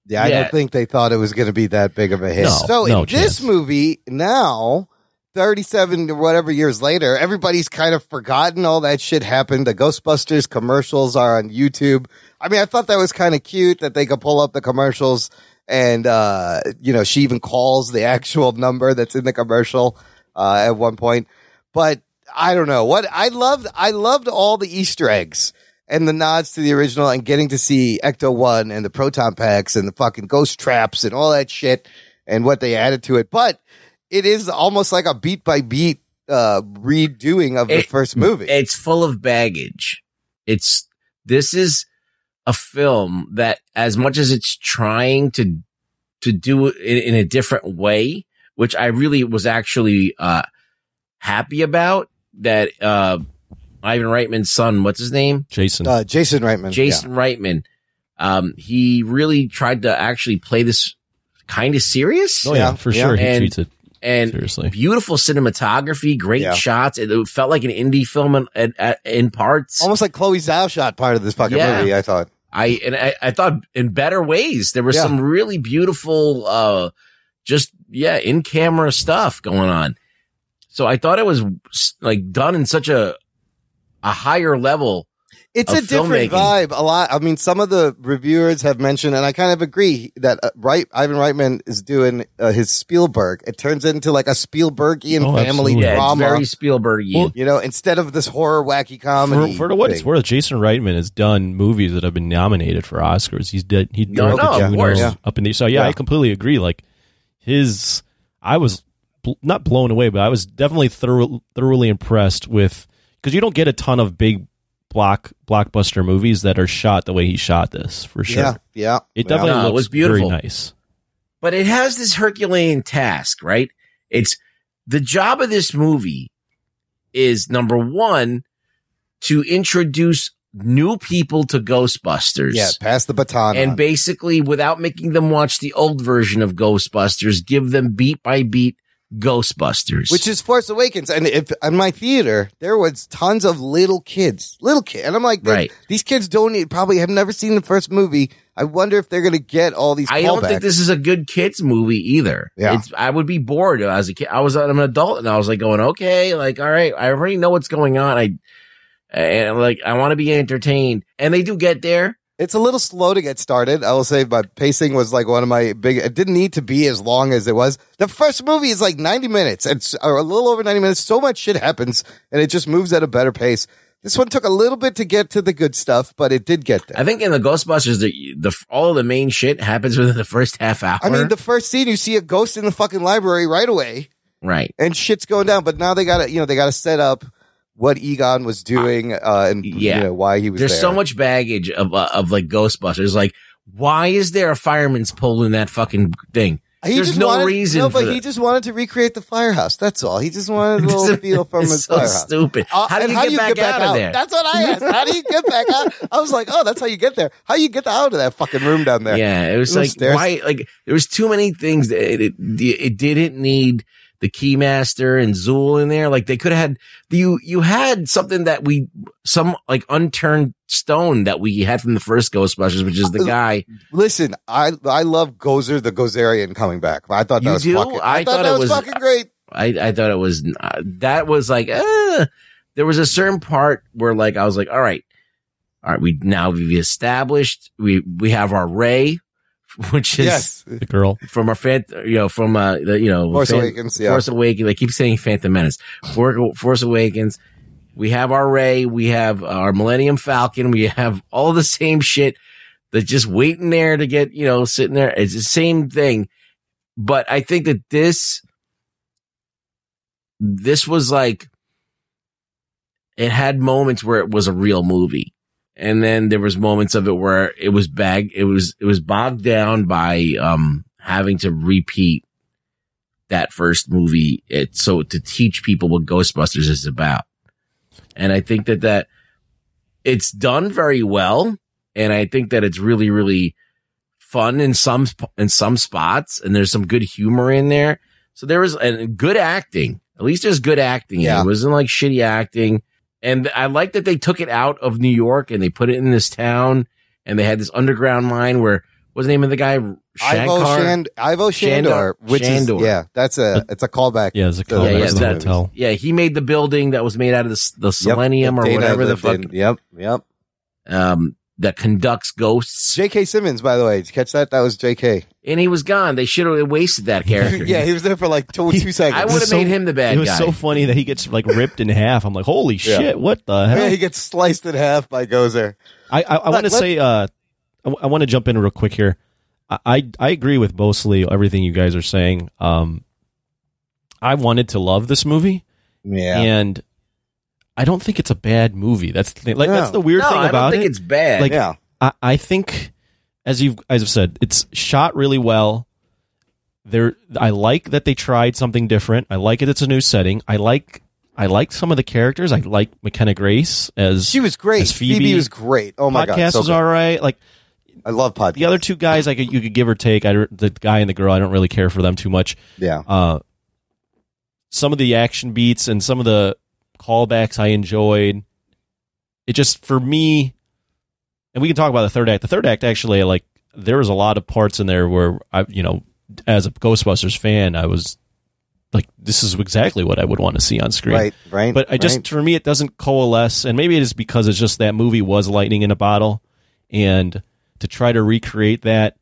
Yeah, I Yeah. don't think they thought it was going to be that big of a hit. No, so no in this movie now, 37 or whatever years later, everybody's kind of forgotten all that shit happened. The Ghostbusters commercials are on YouTube. I mean, I thought that was kind of cute that they could pull up the commercials and, uh, you know, she even calls the actual number that's in the commercial, uh, at one point. But I don't know what I loved. I loved all the Easter eggs and the nods to the original and getting to see Ecto One and the proton packs and the fucking ghost traps and all that shit and what they added to it. But it is almost like a beat by beat uh redoing of the It- first movie. It's full of baggage. It's this is a film that, as much as it's trying to to do it in, in a different way, which I really was actually uh, happy about, that uh, Ivan Reitman's son, what's his name? Jason. Uh, Jason Reitman. Jason Reitman. Um, he really tried to actually play this kind of serious. Oh, yeah, for sure. He And- treats it and seriously. beautiful cinematography, great Yeah. shots. It, it felt like an indie film in, in, in parts. Almost like Chloe Zhao shot part of this fucking Yeah. movie. I thought. I and I, I thought in better ways. There was Yeah. some really beautiful, uh, just yeah, in camera stuff going on. So I thought it was like done in such a a higher level. It's of a different vibe. A lot. I mean, some of the reviewers have mentioned, and I kind of agree that uh, right, Ivan Reitman is doing uh, his Spielberg. It turns into like a Spielbergian Oh, family absolutely. Yeah, it's drama. very Spielbergian. you know, instead of this horror wacky For, comedy. for what it's thing. worth, Jason Reitman has done movies that have been nominated for Oscars. He's did he No, directed no, of Juno course. Yeah. up in the so yeah, Yeah. I completely agree. Like his, I was bl- not blown away, but I was definitely thorough, thoroughly impressed with because you don't get a ton of big block blockbuster movies that are shot the way he shot this for sure. Yeah, yeah. It definitely No, it was beautiful. very nice. but it has this Herculean task, right? It's the job of this movie is number one to introduce new people to Ghostbusters. Yeah, pass the baton. and on. basically, without making them watch the old version of Ghostbusters, give them beat by beat Ghostbusters. which is Force Awakens. And if in my theater there was tons of little kids, little kid, and I'm like, Right. these kids don't need, probably have never seen the first movie. I wonder if they're going to get all these. I don't think this is a good kids movie either. Yeah. It's, I would be bored as a kid. I was I'm an adult and I was like going, okay, like, all right, I already know what's going on. I, and like, I want to be entertained. And they do get there. It's a little slow to get started. I will say, but pacing was like one of my big. It didn't need to be as long as it was. The first movie is like ninety minutes. It's or a little over ninety minutes. So much shit happens, and it just moves at a better pace. This one took a little bit to get to the good stuff, but it did get there. I think in the Ghostbusters, the, the, all the main shit happens within the first half hour. I mean, the first scene, you see a ghost in the fucking library right away. right. and shit's going down. But now they got to, you know, they got to set up what Egon was doing uh, and Yeah. you know, why he was there. There's there. so much baggage of, uh, of like Ghostbusters. Like, why is there a fireman's pole in that fucking thing? He There's just no wanted, reason No, but he that. just wanted to recreate the firehouse. That's all. He just wanted a little feel from his so firehouse. stupid. Uh, How do and you get back out of there? That's what I asked. How do you get back out? I was like, oh, that's how you get there. How do you get out of that fucking room down there? Yeah, it was Little like stairs. why? Like there was too many things. That it, it it didn't need the Keymaster and Zuul in there. Like they could have had you. You had something that we some like unturned stone that we had from the first Ghostbusters, which is the guy. Listen, I I love Gozer the Gozerian coming back. I thought that You was do? fucking. I, I thought, thought that it was, was- fucking great. I I thought it was uh, that was like uh, there was a certain part where like I was like, all right, all right, we now we've established we we have our Ray, which is Yes. The girl. from our fan, you know, from uh, the, you know, Force Fan- Awakens, yeah. Force Awakens. They keep saying Phantom Menace. For, Force Awakens. We have our Ray. We have our Millennium Falcon. We have all the same shit that's just waiting there to get, you know, sitting there. It's the same thing. But I think that this, this was like, it had moments where it was a real movie. And then there was moments of it where it was bag, it was, it was bogged down by, um, having to repeat that first movie. It, so to teach people what Ghostbusters is about. And I think that that it's done very well. And I think that it's really, really fun in some, in some spots. And there's some good humor in there. So there was and good acting. At least there's good acting. Yeah. It wasn't like shitty acting. And I like that they took it out of New York and they put it in this town and they had this underground mine where what's the name of the guy? Ivo, Shankar? Shand- Ivo Shandor, Shandor. which Shandor. is yeah, that's a it's a callback. Yeah, it's a callback the yeah, to the the that- hotel. Yeah, he made the building that was made out of the, s- the Yep, selenium that or whatever the lived fuck in. Yep, yep. um, that conducts ghosts. J.K. Simmons, by the way, did you catch that? That was J.K. And he was gone. They should have wasted that character. yeah, he was there for like two, two seconds. I would have so- made him the bad guy. It was guy. so funny that he gets like ripped in half. I'm like, holy Yeah. shit, what the hell? Yeah, he gets sliced in half by Gozer. I I, I want to say uh, I, want to jump in real quick here. I, I I agree with mostly everything you guys are saying. Um, I wanted to love this movie, Yeah, and I don't think it's a bad movie. That's the thing. Like No. that's the weird thing about it. no, thing I about don't think it. it's bad. Like yeah. I, I think, as you've as I've said, it's shot really well. There, I like that they tried something different. I like it. It's a new setting. I like. I like some of the characters. I like McKenna Grace as She was great. As Phoebe. Phoebe was great. Oh my podcast god, so was all right. Like I love podcast. the other two guys, I could you could give or take. I the guy and the girl, I don't really care for them too much. Yeah. Uh, some of the action beats and some of the callbacks I enjoyed. It just for me, and we can talk about the third act. The third act actually, like there was a lot of parts in there where I, you know, as a Ghostbusters fan, I was like, this is exactly what I would want to see on screen. Right, right, But I just right. for me, it doesn't coalesce, and maybe it is because it's just that movie was lightning in a bottle, and to try to recreate that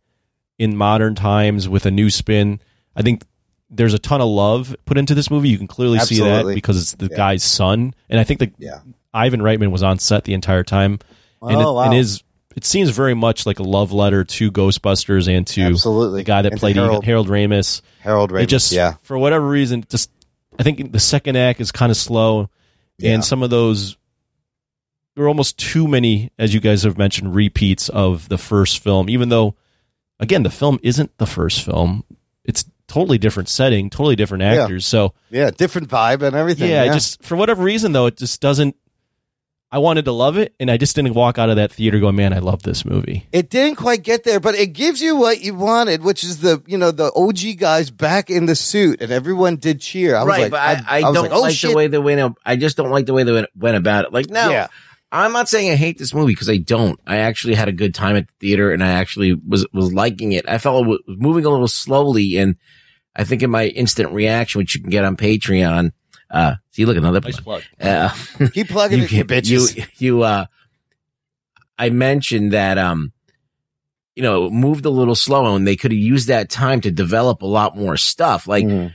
in modern times with a new spin, I think there's a ton of love put into this movie. You can clearly see that because it's the Yeah. guy's son, and I think that Yeah. Ivan Reitman was on set the entire time, and, Oh, it, wow. and is it seems very much like a love letter to Ghostbusters and to Absolutely. the guy that And played Harold- Harold, Ramis. Harold Ramis, It just yeah. for whatever reason, just I think the second act is kind of slow, Yeah. and some of those there are almost too many, as you guys have mentioned, repeats of the first film. Even though, again, the film isn't the first film; it's totally different setting, totally different Yeah. actors. So Yeah, different vibe and everything. yeah, Yeah, just for whatever reason though, it just doesn't. I wanted to love it, and I just didn't walk out of that theater going, "Man, I love this movie." It didn't quite get there, but it gives you what you wanted, which is the you know the OG guys back in the suit, and everyone did cheer. I was right, like, but I, I, was don't like, oh like the way they went. I just don't like the way they went, went about it. Like, no, Yeah. I'm not saying I hate this movie because I don't. I actually had a good time at the theater, and I actually was was liking it. I felt it was moving a little slowly, and I think in my instant reaction, which you can get on Patreon. Uh, see, look another Nice plug. Uh, Keep plugging you, it, you bitches. You, you, uh, I mentioned that, um, you know, it moved a little slow and they could have used that time to develop a lot more stuff. Like, Mm-hmm.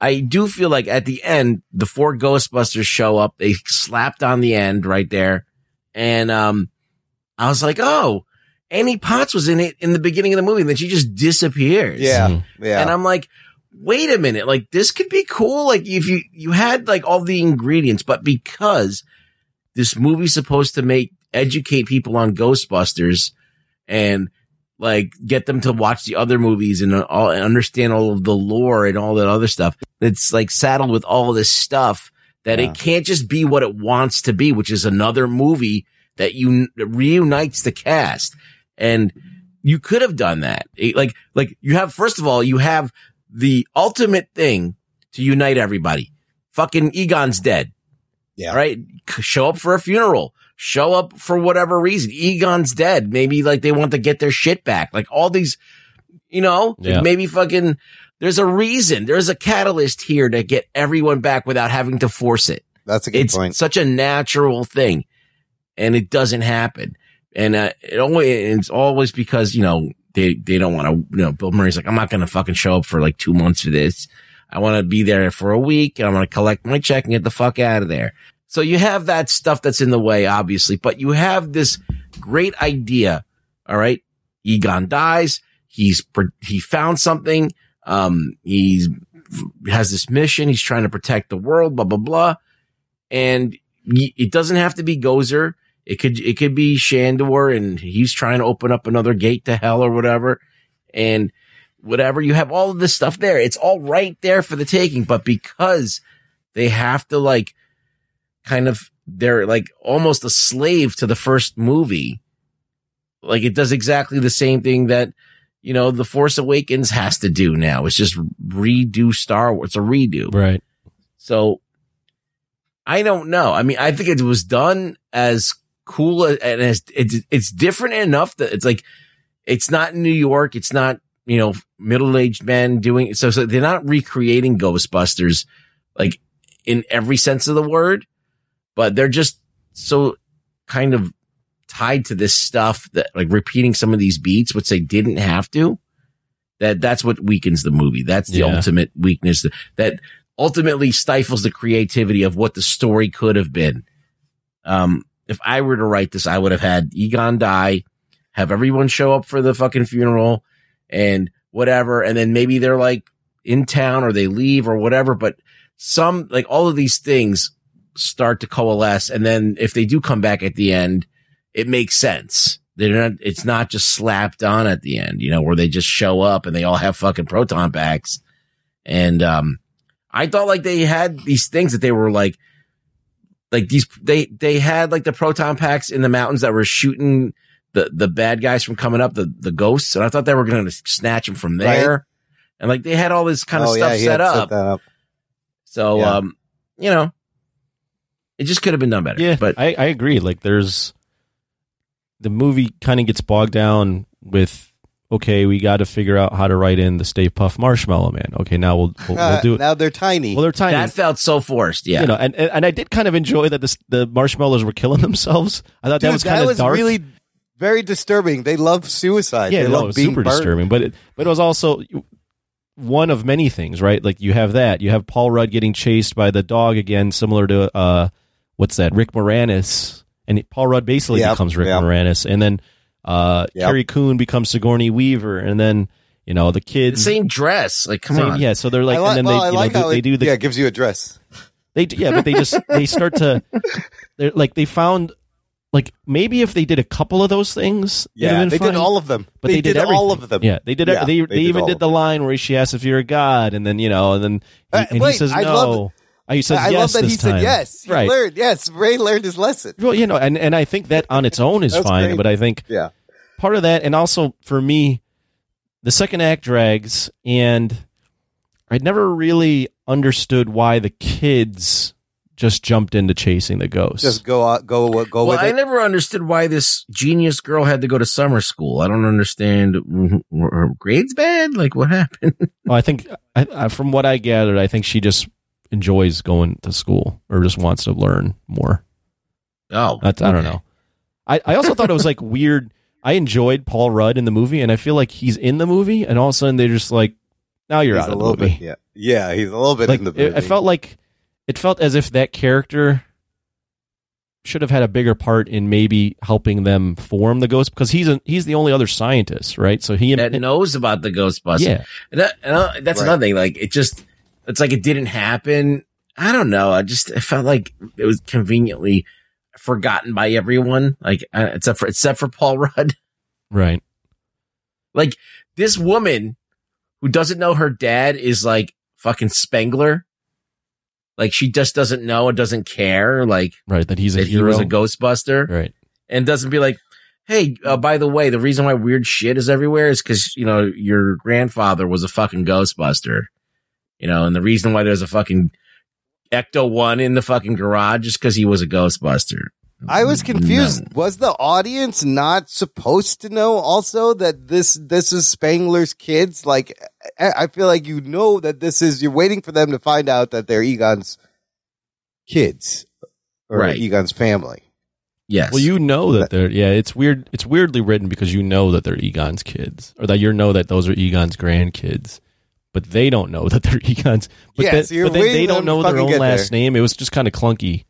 I do feel like at the end, the four Ghostbusters show up. They slapped on the end right there. And, um, I was like, oh, Annie Potts was in it in the beginning of the movie and then she just disappears. Yeah, yeah. And I'm like, wait a minute, like this could be cool. Like if you, you had like all the ingredients, but because this movie's supposed to make, educate people on Ghostbusters and like get them to watch the other movies and uh, all and understand all of the lore and all that other stuff. It's like saddled with all this stuff that Yeah. it can't just be what it wants to be, which is another movie that you that reunites the cast. And you could have done that. It- like, like you have, first of all, you have the ultimate thing to unite everybody. Fucking Egon's dead. Yeah. Right. Show up for a funeral. Show up for whatever reason. Egon's dead. Maybe like they want to get their shit back. Like all these, you know, like Yeah. maybe fucking, there's a reason. There's a catalyst here to get everyone back without having to force it. That's a good it's point. such a natural thing and it doesn't happen. And uh, it only, it's always because, you know, they, they don't want to, you know, Bill Murray's like, I'm not going to fucking show up for like two months for this. I want to be there for a week and I'm going to collect my check and get the fuck out of there. So you have that stuff that's in the way, obviously, but you have this great idea. All right. Egon dies. He's, he found something. Um, he's has this mission. He's trying to protect the world, blah, blah, blah. And it doesn't have to be Gozer. It could, it could be Shandor and he's trying to open up another gate to hell or whatever. And whatever, you have all of this stuff there. It's all right there for the taking, but because they have to like kind of, they're like almost a slave to the first movie. Like it does exactly the same thing that, you know, The Force Awakens has to do now. It's just redo Star Wars. It's a redo. Right. So I don't know. I mean, I think it was done as cool and as it's, it's different enough that it's like, it's not New York. It's not, you know, middle-aged men doing so. So they're not recreating Ghostbusters like in every sense of the word, but they're just so kind of tied to this stuff that like repeating some of these beats, which they didn't have to. That that's what weakens the movie. That's the Yeah. ultimate weakness that, that ultimately stifles the creativity of what the story could have been. Um, if I were to write this, I would have had Egon die, have everyone show up for the fucking funeral and whatever. And then maybe they're like in town or they leave or whatever. But some, like all of these things start to coalesce. And then if they do come back at the end, it makes sense. they're not. It's not just slapped on at the end, you know, where they just show up and they all have fucking proton packs. And um, I thought like they had these things that they were like, like these they they had like the proton packs in the mountains that were shooting the the bad guys from coming up, the the ghosts, and I thought they were going to snatch them from there. Right. And like they had all this kind of Oh, stuff yeah, set up. that up. So, Yeah. um, you know, it just could have been done better. Yeah, but I, I agree. Like, there's the movie kind of gets bogged down with okay, we got to figure out how to write in the Stay Puft Marshmallow Man. Okay, now we'll we'll, we'll do it. now they're tiny. Well, they're tiny. that felt so forced. Yeah. You know, and, and and I did kind of enjoy that this, the marshmallows were killing themselves. I thought that was kind of dark. really very disturbing. They love suicide. yeah, they no, love it was being super burned. disturbing. But it, but it was also one of many things, right? Like you have that. You have Paul Rudd getting chased by the dog again, similar to uh, what's that? Rick Moranis, and Paul Rudd basically Yep, becomes Rick yep. Moranis, and then uh, Yep. Carrie Coon becomes Sigourney Weaver, and then you know the the kids. same dress. Like, come same- on. yeah. So they're like, I like, and then well, they, you like know, how do, they it, do the yeah, it gives you a dress. They do- yeah, but they just they start to they're like they found like maybe if they did a couple of those things, Yeah, been they did all of them. But They they, did, did all of them. Yeah, they did. Yeah, they they they, did even did of the line where she asks if you're a god, and then you know, and then he, Uh, and wait, he says I no. Love- Oh, he says I yes love that this he time. said yes. He Right. learned. Yes, Ray learned his lesson. Well, you know, and and I think that on its own is fine, great. but I think Yeah. part of that, and also for me, the second act drags, and I'd never really understood why the kids just jumped into chasing the ghost. Just go out, go go Well, with I it. never understood why this genius girl had to go to summer school. I don't understand. Mm-hmm, were her grades bad? Like, what happened? Well, I think, I, I, from what I gathered, I think she just enjoys going to school or just wants to learn more. Oh, That's, I don't okay. know. I, I also thought it was like weird. I enjoyed Paul Rudd in the movie, and I feel like he's in the movie, and all of a sudden they're just like, now you're He's out a of the little movie. bit. Yeah, yeah, he's a little bit like in the it, movie. I felt like it felt as if that character should have had a bigger part in maybe helping them form the ghost because he's a, he's the only other scientist, right? So he that knows about the Ghostbusters. Yeah. And that, and uh, that's Right. another thing. Like, it just, it's like it didn't happen. I don't know. I just, I felt like it was conveniently forgotten by everyone. Like, uh, except for, except for Paul Rudd. right. Like, this woman who doesn't know her dad is like fucking Spengler. Like, she just doesn't know and doesn't care. Like, Right, that he's a that he was a. Ghostbuster. Right. And doesn't be like, hey, uh, by the way, the reason why weird shit is everywhere is because, you know, your grandfather was a fucking Ghostbuster. You know, and the reason why there's a fucking Ecto 1 in the fucking garage is because he was a Ghostbuster. I was mm, confused. Was the audience not supposed to know also that this this is Spengler's kids? Like, I I feel like you know that this is. You're waiting for them to find out that they're Egon's kids or Right. Egon's family. Yes. Well, you know that they're yeah. It's weird. It's weirdly written because you know that they're Egon's kids, or that you know that those are Egon's grandkids, but they don't know that they're Egon's. But, Yeah, then- so you're but then waiting they don't know their own last there. name. It was just kind of clunky.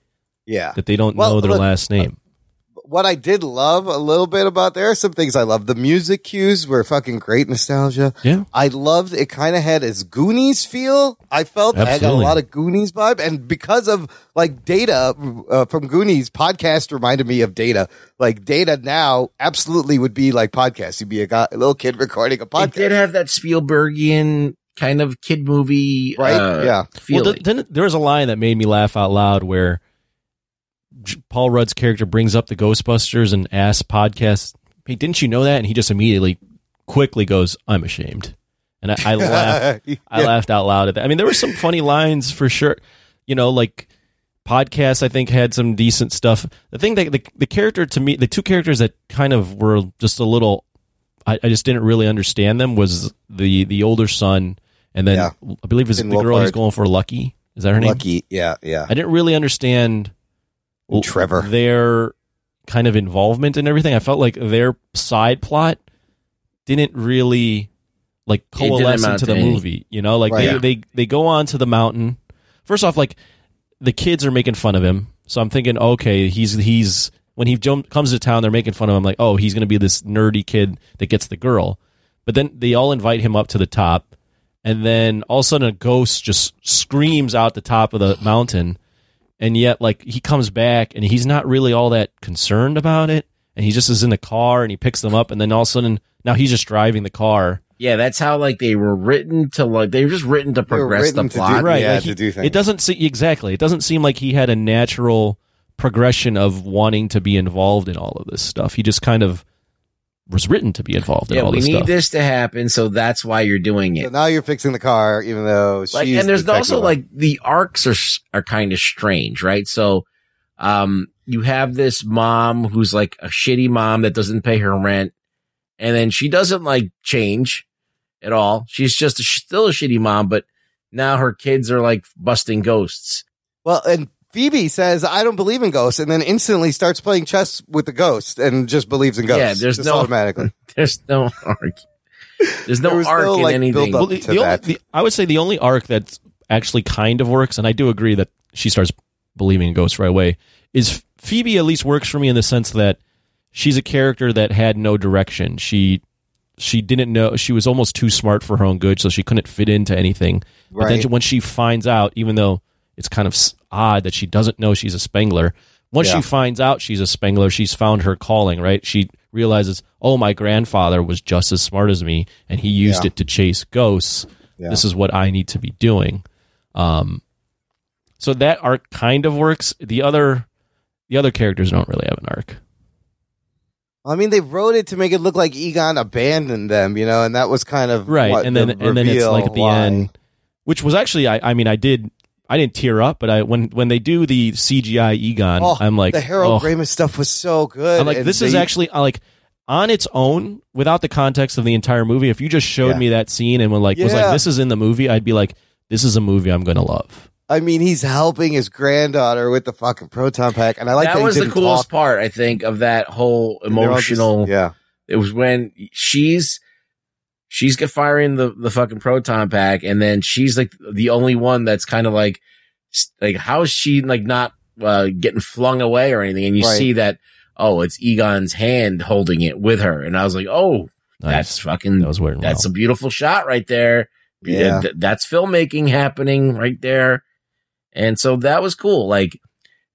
Yeah. that they don't Well, know their look, last name. What I did love a little bit about there are some things I love. The music cues were fucking great nostalgia. Yeah. I loved it kind of had its Goonies feel. I felt I got a lot of Goonies vibe. And because of like Data uh, from Goonies, podcast reminded me of Data. Like Data now absolutely would be like podcast. You'd be a, guy, a little kid recording a podcast. It podcast. did have that Spielbergian kind of kid movie. Right? uh, Yeah. Feeling. Well, th- then there was a line that made me laugh out loud where J- Paul Rudd's character brings up the Ghostbusters and asks podcast, "Hey, didn't you know that?" And he just immediately, quickly goes, "I'm ashamed." And I, I laughed. I laughed out loud at that. I mean, there were some funny lines for sure. You know, like podcast. I think had some decent stuff. The thing that the the character to me, the two characters that kind of were just a little, I, I just didn't really understand them was the the older son, and then Yeah. I believe it's Finn the girl he's going for, Lucky. Is that her name? Lucky. Yeah. Yeah. I didn't really understand l- Trevor. their kind of involvement in everything. I felt like their side plot didn't really like coalesce into the any- movie. You know, like Right. they, Yeah. they they go on to the mountain. First off, like the kids are making fun of him, so I'm thinking, okay, he's he's when he jump, comes to town, they're making fun of him. Like, oh, he's going to be this nerdy kid that gets the girl. But then they all invite him up to the top, and then all of a sudden a ghost just screams out the top of the mountain, and yet like he comes back and he's not really all that concerned about it. and he just is in the car and he picks them up, and then all of a sudden now he's just driving the car. Yeah, that's how like they were written to like they were just written to progress the plot. right? Yeah, like, he- It doesn't see exactly. It doesn't seem like he had a natural progression of wanting to be involved in all of this stuff. He just kind of was written to be involved in Yeah, all we this need stuff. this to happen, so that's why you're doing So it. now you're fixing the car, even though she's Like, and there's the also technical- like the arcs are are kind of strange, right? So, um, you have this mom who's like a shitty mom that doesn't pay her rent, and then she doesn't like change at all. She's just a, still a shitty mom, but now her kids are like busting ghosts. Well, and Phoebe says, I don't believe in ghosts, and then instantly starts playing chess with the ghost and just believes in ghosts. Yeah, there's just no- automatically. There's no arc. There's no There arc no, in like, anything. Well, the, the only, the, I would say the only arc that actually kind of works, and I do agree that she starts believing in ghosts right away, is Phoebe at least works for me in the sense that she's a character that had no direction. She she didn't know she was almost too smart for her own good, so she couldn't fit into anything. But then Right. when she finds out, even though it's kind of odd that she doesn't know she's a Spengler, once Yeah. she finds out she's a Spengler, she's found her calling. Right? She realizes, oh, my grandfather was just as smart as me, and he used Yeah. it to chase ghosts. Yeah. This is what I need to be doing. Um, so that arc kind of works. The other, the other characters don't really have an arc. I mean, they wrote it to make it look like Egon abandoned them, you know, and that was kind of right and then the and then it's like at the why. end which was actually I, I mean i did i didn't tear up but i when when they do the cgi egon Oh, i'm like the Harold oh. Ramis stuff was so good. i'm like and this is actually I like on its own without the context of the entire movie if you just showed Yeah. me that scene and when like was like this is in the movie i'd be like this is a movie i'm gonna love I mean, he's helping his granddaughter with the fucking proton pack, and I like that, that was the coolest talk. part, I think, of that whole they're just- emotional. yeah. It was when she's she's firing the the fucking proton pack, and then she's like the only one that's kind of like like how is she like not uh, getting flung away or anything? And you Right. see that oh, it's Egon's hand holding it with her, and I was like, oh, that's fucking that was weird that's a beautiful shot right there. Yeah. Th- that's filmmaking happening right there. And so that was cool. Like,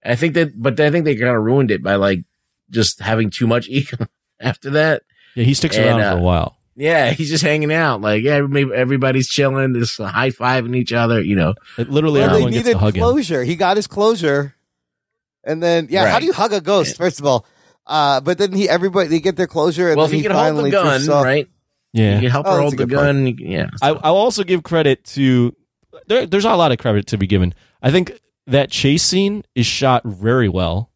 I think that, but I think they kind of ruined it by like just having too much Egon after that. yeah he sticks And, around uh, for a while Yeah, he's just hanging out. Like, yeah, everybody's chilling, just high fiving each other, you know. It- literally Well, they everyone gets needed to hug him closure. He got his closure, and then yeah, how do you hug a ghost? First of all, uh, but then he everybody they get their closure, and well, if then you he can hold the finally gun, drifts off. right? yeah You can help Oh, her hold the good point. gun. you yeah. I, I'll also give credit to there, there's not a lot of credit to be given. I think that chase scene is shot very well,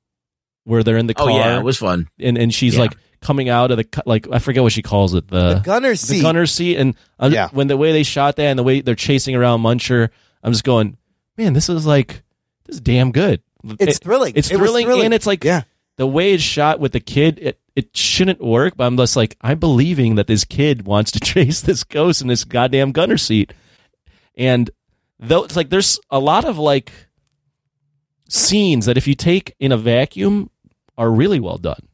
where they're in the car. Oh, car. yeah, it was fun. and and she's Yeah. like coming out of the like I forget what she calls it the The gunner seat. the gunner seat, and uh, Yeah. when the way they shot that and the way they're chasing around Muncher, I'm just going, man, this is like this is damn good. It's It- thrilling. It's It thrilling, thrilling. and it's like Yeah. the way it's shot with the kid. It it shouldn't work, but I'm just like I'm believing that this kid wants to chase this ghost in this goddamn gunner seat, and though it's like there's a lot of like scenes that if you take in a vacuum are really well done.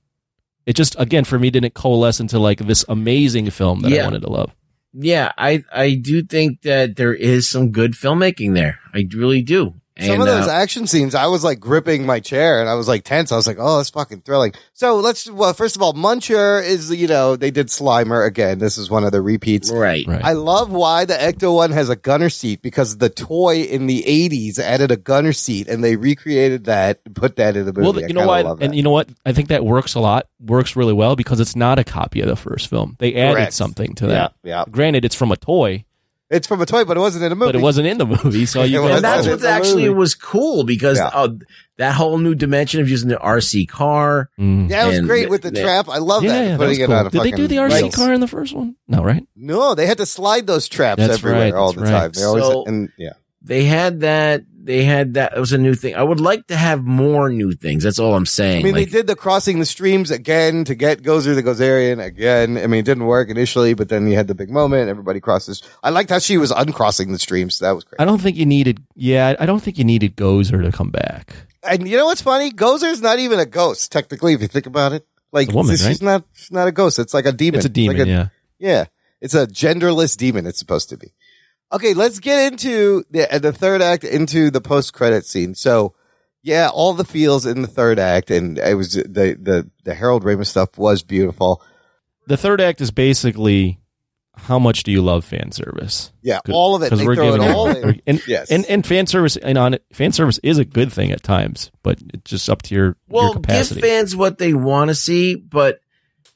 It just again for me didn't coalesce into like this amazing film that I wanted to love. Yeah, I, I do think that there is some good filmmaking there. I really do. Some of those uh, action scenes, I was like gripping my chair and I was like tense. I was like, oh, that's fucking thrilling. So let's, well, first of all, Muncher is, you know, they did Slimer again. This is one of the repeats. right. Right. I love why the Ecto one has a gunner seat because the toy in the 80s added a gunner seat and they recreated that and put that in the movie. well, I you know kinda what, and you know what, I think that works a lot, works really well because it's not a copy of the first film. They added Correct. something to that. Yeah, yeah. Granted, it's from a toy, It's from a toy, but it wasn't in a movie. but it wasn't in the movie. So you It can, and that's what actually movie. was cool because Yeah. uh, that whole new dimension of using the RC car. Mm. Yeah, it was great with the the- trap. I love yeah, that. yeah, that putting was it cool. on a Did they do the RC rails. car in the first one? No, right? No, they had to slide those traps That's everywhere right, all the right. time. They always So- and yeah. They had that. They had that. It was a new thing. I would like to have more new things. That's all I'm saying. I mean, Like, they did the crossing the streams again to get Gozer the Gozerian again. I mean, it didn't work initially, but then you had the big moment. Everybody crosses. I liked how she was uncrossing the streams. That was great. I don't think you needed. Yeah, I don't think you needed Gozer to come back. And you know what's funny? Gozer's not even a ghost, technically, if you think about it. Like, It's a woman, she's right? not, she's not a ghost. It's like a demon. It's a demon. like yeah. Yeah. It's a genderless demon. It's supposed to be. Okay. Let's get into the, uh, the third act into the post credit scene. So Yeah, all the feels in the third act, and it was the the the Harold Ramis stuff was beautiful. The third act is basically how much do you love fan service? Yeah, all of it. They throw it all in. And, Yes. and and fan service and on it, fan service is a good thing at times, but it's just up to your your Well, give fans what they want to see, but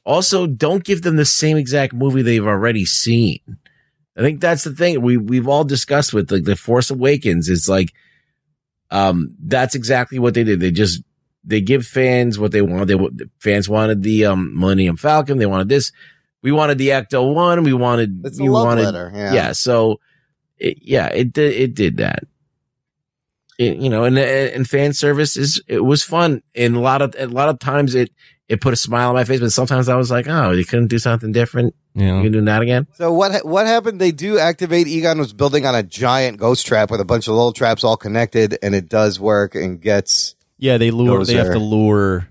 also don't give them the same exact movie they've already seen. I think that's the thing we we've all discussed with like the Force Awakens. It's like, um, that's exactly what they did. They just they give fans what they want. They fans wanted the um Millennium Falcon. They wanted this. We wanted the Ecto One. We wanted. It's a love wanted, letter, yeah. So, it, yeah, it did. It did that. It, you know, and and fan service is it was fun, and a lot of a lot of times it it put a smile on my face, but sometimes I was like, oh, you couldn't do something different. Yeah. You can do that again. So what what happened? They do activate. Egon was building on a giant ghost trap with a bunch of little traps all connected, and it does work and gets yeah, they lure. Gozer. They have to lure.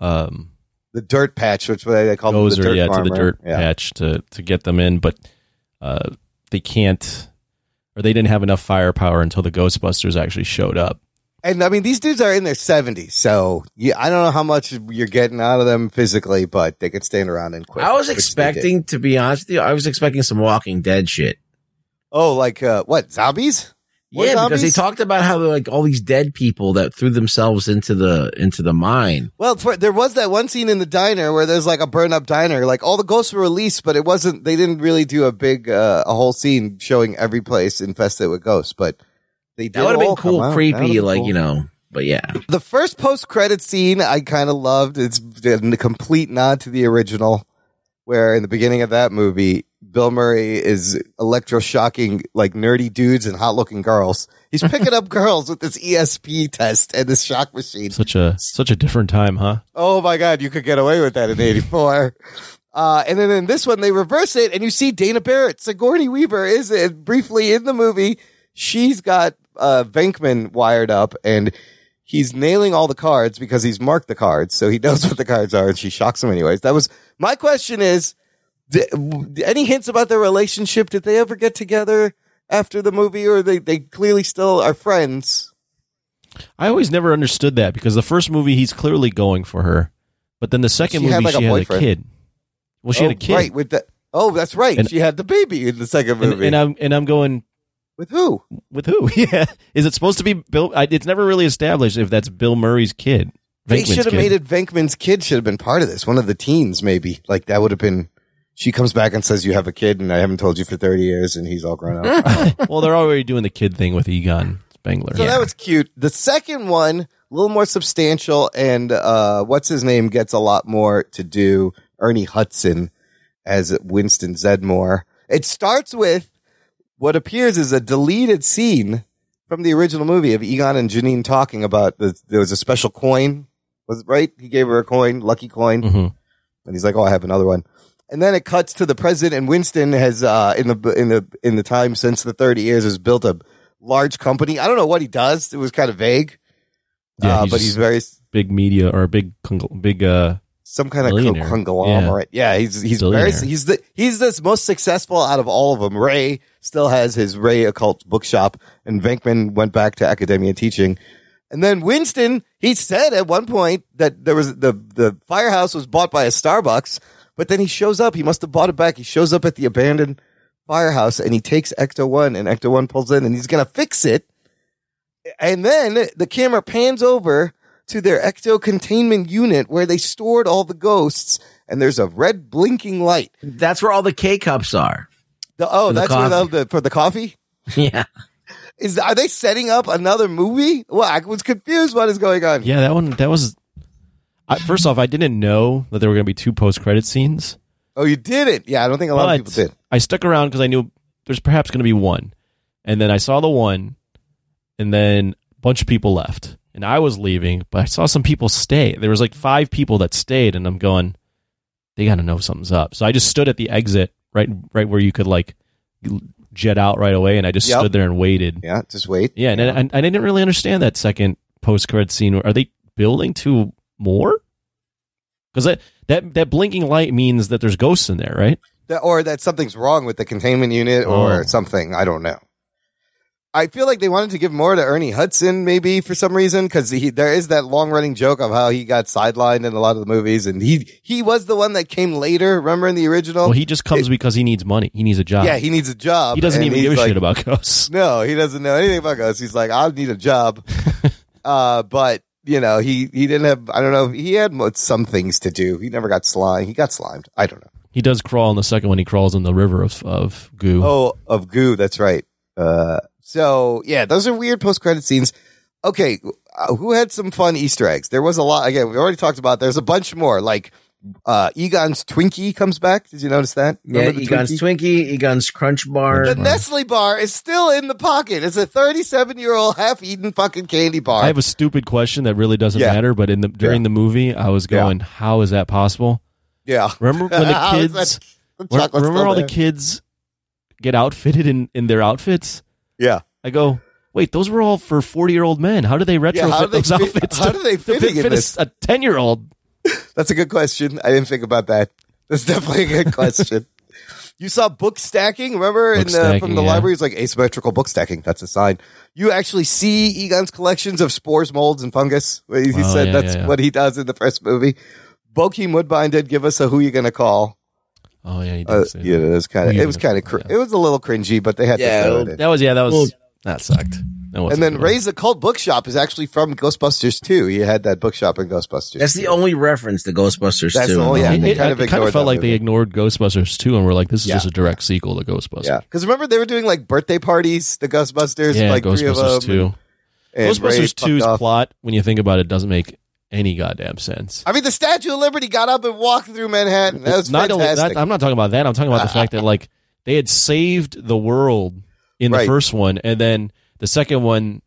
Um, the dirt patch, which they they call them the Gozer, dirt yeah, to the dirt Yeah. patch to to get them in, but uh, they can't, or they didn't have enough firepower until the Ghostbusters actually showed up. And I mean, these dudes are in their seventies, so yeah, I don't know how much you're getting out of them physically, but they can stand around and quick. I was which they did. expecting, to be honest with you, I was expecting some Walking Dead shit. Oh, like uh, what zombies? More yeah, because they talked about how like all these dead people that threw themselves into the into the mine. Well, for, there was that one scene in the diner where there's like a burn up diner. Like all the ghosts were released, but it wasn't. They didn't really do a big, uh, a whole scene showing every place infested with ghosts. But they did. That would have been cool, out. Creepy, like cool. you know. But yeah, The first post credit scene I kind of loved. It's a complete nod to the original, where in the beginning of that movie, Bill Murray is electroshocking like nerdy dudes and hot looking girls. He's picking up girls with this ESP test and this shock machine. Such a such a different time, huh? Oh my God, you could get away with that in 84. Uh, and then in this one, they reverse it and you see Dana Barrett. Sigourney Weaver is uh, briefly in the movie. She's got, uh, Venkman wired up and he's nailing all the cards because he's marked the cards. So he knows what the cards are and she shocks him anyways. That was my question is, any hints about their relationship? Did they ever get together after the movie or they, they clearly still are friends? I always never understood that because the first movie he's clearly going for her, but then the second She movie had, like, a she had a kid. Well, she oh, had a kid, Right. With the, oh, that's right. And- she had the baby in the second and, movie. and I'm and I'm going with who? with who? yeah, is it supposed to be Bill? I, it's never really established if that's Bill Murray's kid. They should have made it Venkman's kid should have been part of this. One of the teens, maybe. Like that would have been. She comes back and says, "You have a kid, and I haven't told you for thirty years, and he's all grown up." well, they're already doing the kid thing with Egon Spengler. so that was cute. The second one, a little more substantial, and uh, what's his name gets a lot more to do. Ernie Hudson as Winston Zeddemore. It starts with what appears is a deleted scene from the original movie of Egon and Janine talking about the, there was a special coin. Was it right? He gave her a coin, lucky coin. Mhm. And he's like, "Oh, I have another one." And then it cuts to the president, and Winston has, uh, in the in the in the time since the thirty years, has built a large company. I don't know what he does. It was kind of vague, Yeah, uh, he's but he's very big media or big big uh some kind of conglomerate. Yeah, he's he's very he's the he's the most successful out of all of them. Ray still has his Ray Occult Bookshop, and Venkman went back to academia teaching. And then Winston, he said at one point that there was the the firehouse was bought by a Starbucks, but then he shows up. He must have bought it back. He shows up at the abandoned firehouse and he takes Ecto One, and Ecto One pulls in, and he's gonna fix it. And then the camera pans over to their ecto containment unit where they stored all the ghosts, and there's a red blinking light. That's where all the K cups are. The, oh, For the that's where the, the for the coffee. Yeah. Is are they setting up another movie? Well, I was confused. What is going on? yeah that one that was. I, first off, I didn't know that there were going to be two post credit scenes. Oh, you did it. Yeah, I don't think a lot but of people did. I stuck around because I knew there's perhaps going to be one, and then I saw the one, and then a bunch of people left, and I was leaving, but I saw some people stay. There was like five people that stayed, and I'm going, they got to know something's up. So I just stood at the exit, right, right where you could like jet out right away, and I just Yep. stood there and waited. Yeah, just wait. Yeah, and I, I didn't really understand that second post credit scene. Are they building to more? Because that, that that blinking light means that there's ghosts in there, right? That, or that something's wrong with the containment unit or Oh. something. I don't know. I feel like they wanted to give more to Ernie Hudson, maybe for some reason, because there is that long running joke of how he got sidelined in a lot of the movies, and he he was the one that came later. Remember in the original? Well, he just comes because he needs money. He needs a job. yeah, he needs a job. He doesn't even give a like- shit about ghosts. No, he doesn't know anything about ghosts. He's like, I need a job. uh, but you know, he he didn't have. I don't know. He had some things to do. He never got slimed. He got slimed. I don't know. He does crawl in the second one. He crawls in the river of of goo. Oh, of goo. That's right. Uh, so yeah, those are weird post credit scenes. Okay, uh, who had some fun Easter eggs? There was a lot. Again, we already talked about. There's a bunch more. Like uh, Egon's Twinkie comes back. Did you notice that? Yeah, Remember the Egon's Twinkie, Egon's Crunch Bar. The Nestle bar is still in the pocket. It's a 37 year old half eaten fucking candy bar. I have a stupid question that really doesn't Yeah. matter, but in the during the movie, I was going, "How is that possible?" yeah. Remember when the kids? the remember still all the kids get outfitted in in their outfits? Yeah. I go, wait, those were all for forty year old men. How do they retrofit Yeah, how do they those fit- outfits? how to- do they in fit a- this? a ten year old? That's a good question. I didn't think about that. That's definitely a good question. you saw book stacking, remember Book in the, from the yeah. library? It's like asymmetrical book stacking. That's a sign. You actually see Egon's collections of spores, molds, and fungus. He Oh, said yeah, that's yeah. what he does in the first movie. Bokeem Woodbine did give us a "Who You Gonna Call." Oh yeah, he did Uh, say yeah, that. it was kind of it was kind of cr- it was a little cringy, but they had Yeah, to throw it in. that was yeah, that was Well, that sucked. That and then good. Ray's Occult Bookshop is actually from Ghostbusters too. He had that bookshop in Ghostbusters. That's the only reference to Ghostbusters That's too. the only- yeah, It, they it- kind of it kind of felt that like they ignored Ghostbusters too, and we're like, this is Yeah. just a direct sequel to Ghostbusters. Yeah, because remember they were doing like birthday parties, the Ghostbusters, Yeah, like three of Ghostbusters them. two. and Ray Ghostbusters fucked 2's off. plot, when you think about it, doesn't make any goddamn sense. I mean, the Statue of Liberty got up and walked through Manhattan. That was not only fantastic. that, I'm not talking about that. I'm talking about the fact that like they had saved the world in the Right. first one, and then the second one,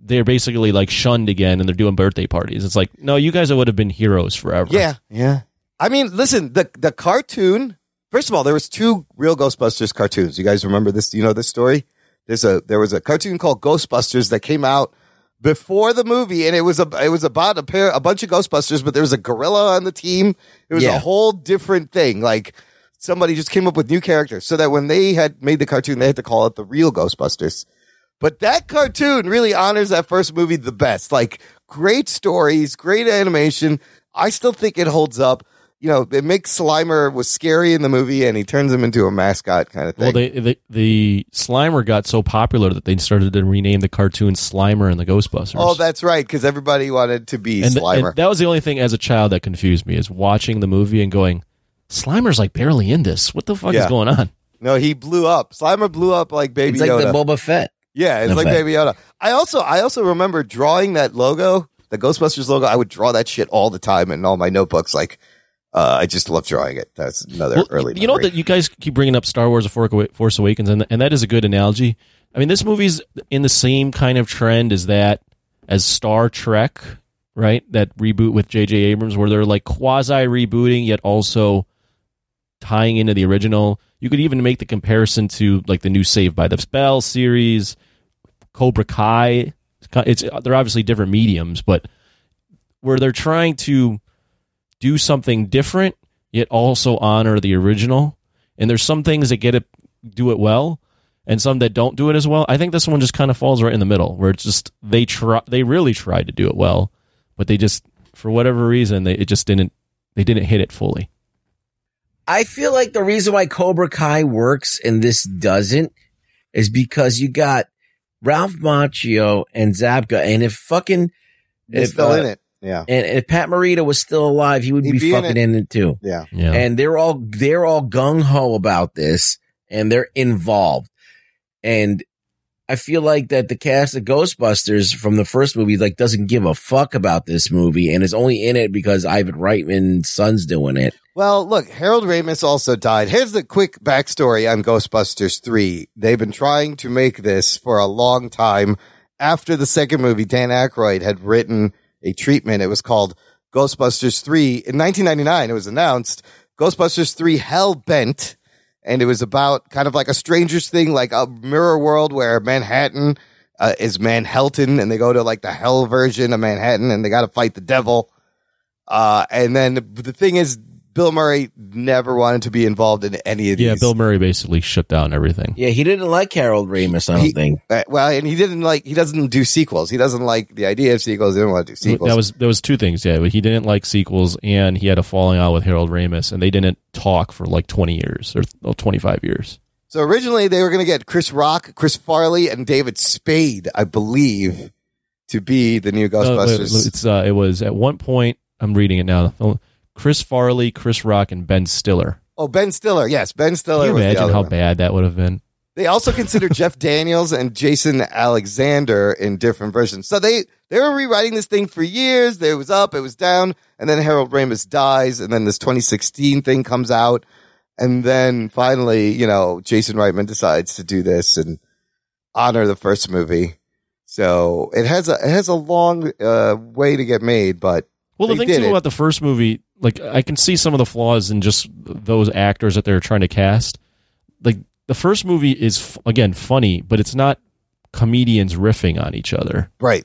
they're basically like shunned again, and they're doing birthday parties. It's like, no, you guys would have been heroes forever. yeah, yeah. I mean, listen, the the cartoon. First of all, there was two real Ghostbusters cartoons. You guys remember this? You know this story? There's a there was a cartoon called Ghostbusters that came out before the movie, and it was a it was about a pair a bunch of Ghostbusters, but there was a gorilla on the team. It was Yeah. a whole different thing. Like somebody just came up with new characters, so that when they had made the cartoon, they had to call it the real Ghostbusters. But that cartoon really honors that first movie the best. Like great stories, great animation. I still think it holds up. You know, it makes Slimer was scary in the movie, and he turns him into a mascot kind of thing. Well, they, the the Slimer got so popular that they started to rename the cartoon Slimer and the Ghostbusters. oh, that's right, because everybody wanted to be and, th- Slimer. and that was the only thing as a child that confused me is watching the movie and going, Slimer's like barely in this. What the fuck is going on? no, he blew up. Slimer blew up like Baby It's like Yoda. the Boba Fett. Yeah, it's In like effect. Baby Yoda. I also I also remember drawing that logo, the Ghostbusters logo. I would draw that shit all the time in all my notebooks. Like, uh, I just love drawing it. That's another Well, early. you know memory. that you guys keep bringing up Star Wars: The Force Awakens, and and that is a good analogy. I mean, this movie's in the same kind of trend as that as Star Trek, right? That reboot with J.J. Abrams, where they're like quasi rebooting yet also tying into the original. You could even make the comparison to like the new Saved by the Bell series, Cobra Kai. It's they're obviously different mediums, but where they're trying to do something different yet also honor the original. And there's some things that get it do it well and some that don't do it as well. I think this one just kind of falls right in the middle where it's just they try they really tried to do it well, but they just for whatever reason they it just didn't they didn't hit it fully. I feel like the reason why Cobra Kai works and this doesn't is because you got Ralph Macchio and Zabka, and if fucking He's if, still uh, in it. Yeah. and if Pat Morita was still alive, he would He'd be, be in fucking it. in it too. Yeah. Yeah. And they're all they're all gung ho about this, and they're involved. And I feel like that the cast of Ghostbusters from the first movie like doesn't give a fuck about this movie, and is only in it because Ivan Reitman's son's doing it. Well, look, Harold Ramis also died. Here's the quick backstory on Ghostbusters 3. They've been trying to make this for a long time. After the second movie, Dan Aykroyd had written a treatment. It was called Ghostbusters 3. In 1999, it was announced Ghostbusters 3 Hell Bent. And it was about kind of like a stranger's thing, like a mirror world where Manhattan uh, is Manhattan and they go to like the hell version of Manhattan and they got to fight the devil. Uh, and then the thing is, Bill Murray never wanted to be involved in any of these. Yeah, Bill Murray basically shut down everything. Yeah, he didn't like Harold Ramis. I don't think. Uh, well, and he didn't like. He doesn't do sequels. He doesn't like the idea of sequels. He didn't want to do sequels. That was there was two things. Yeah, he didn't like sequels, and he had a falling out with Harold Ramis, and they didn't talk for like twenty years or twenty five years. So originally they were going to get Chris Rock, Chris Farley, and David Spade, I believe, to be the new No, Ghostbusters. it's uh, it was at one point. I'm reading it now. Chris Farley, Chris Rock, and Ben Stiller. oh, Ben Stiller. Yes, Ben Stiller. Can you imagine how one. bad that would have been? They also considered Jeff Daniels and Jason Alexander in different versions. So they they were rewriting this thing for years. It was up, it was down, and then Harold Ramis dies, and then this 2016 thing comes out, and then finally, you know, Jason Reitman decides to do this and honor the first movie. So it has a it has a long uh, way to get made, but Well, the thing too it. about the first movie, like I can see some of the flaws in just those actors that they're trying to cast. Like the first movie is again funny, but it's not comedians riffing on each other. Right.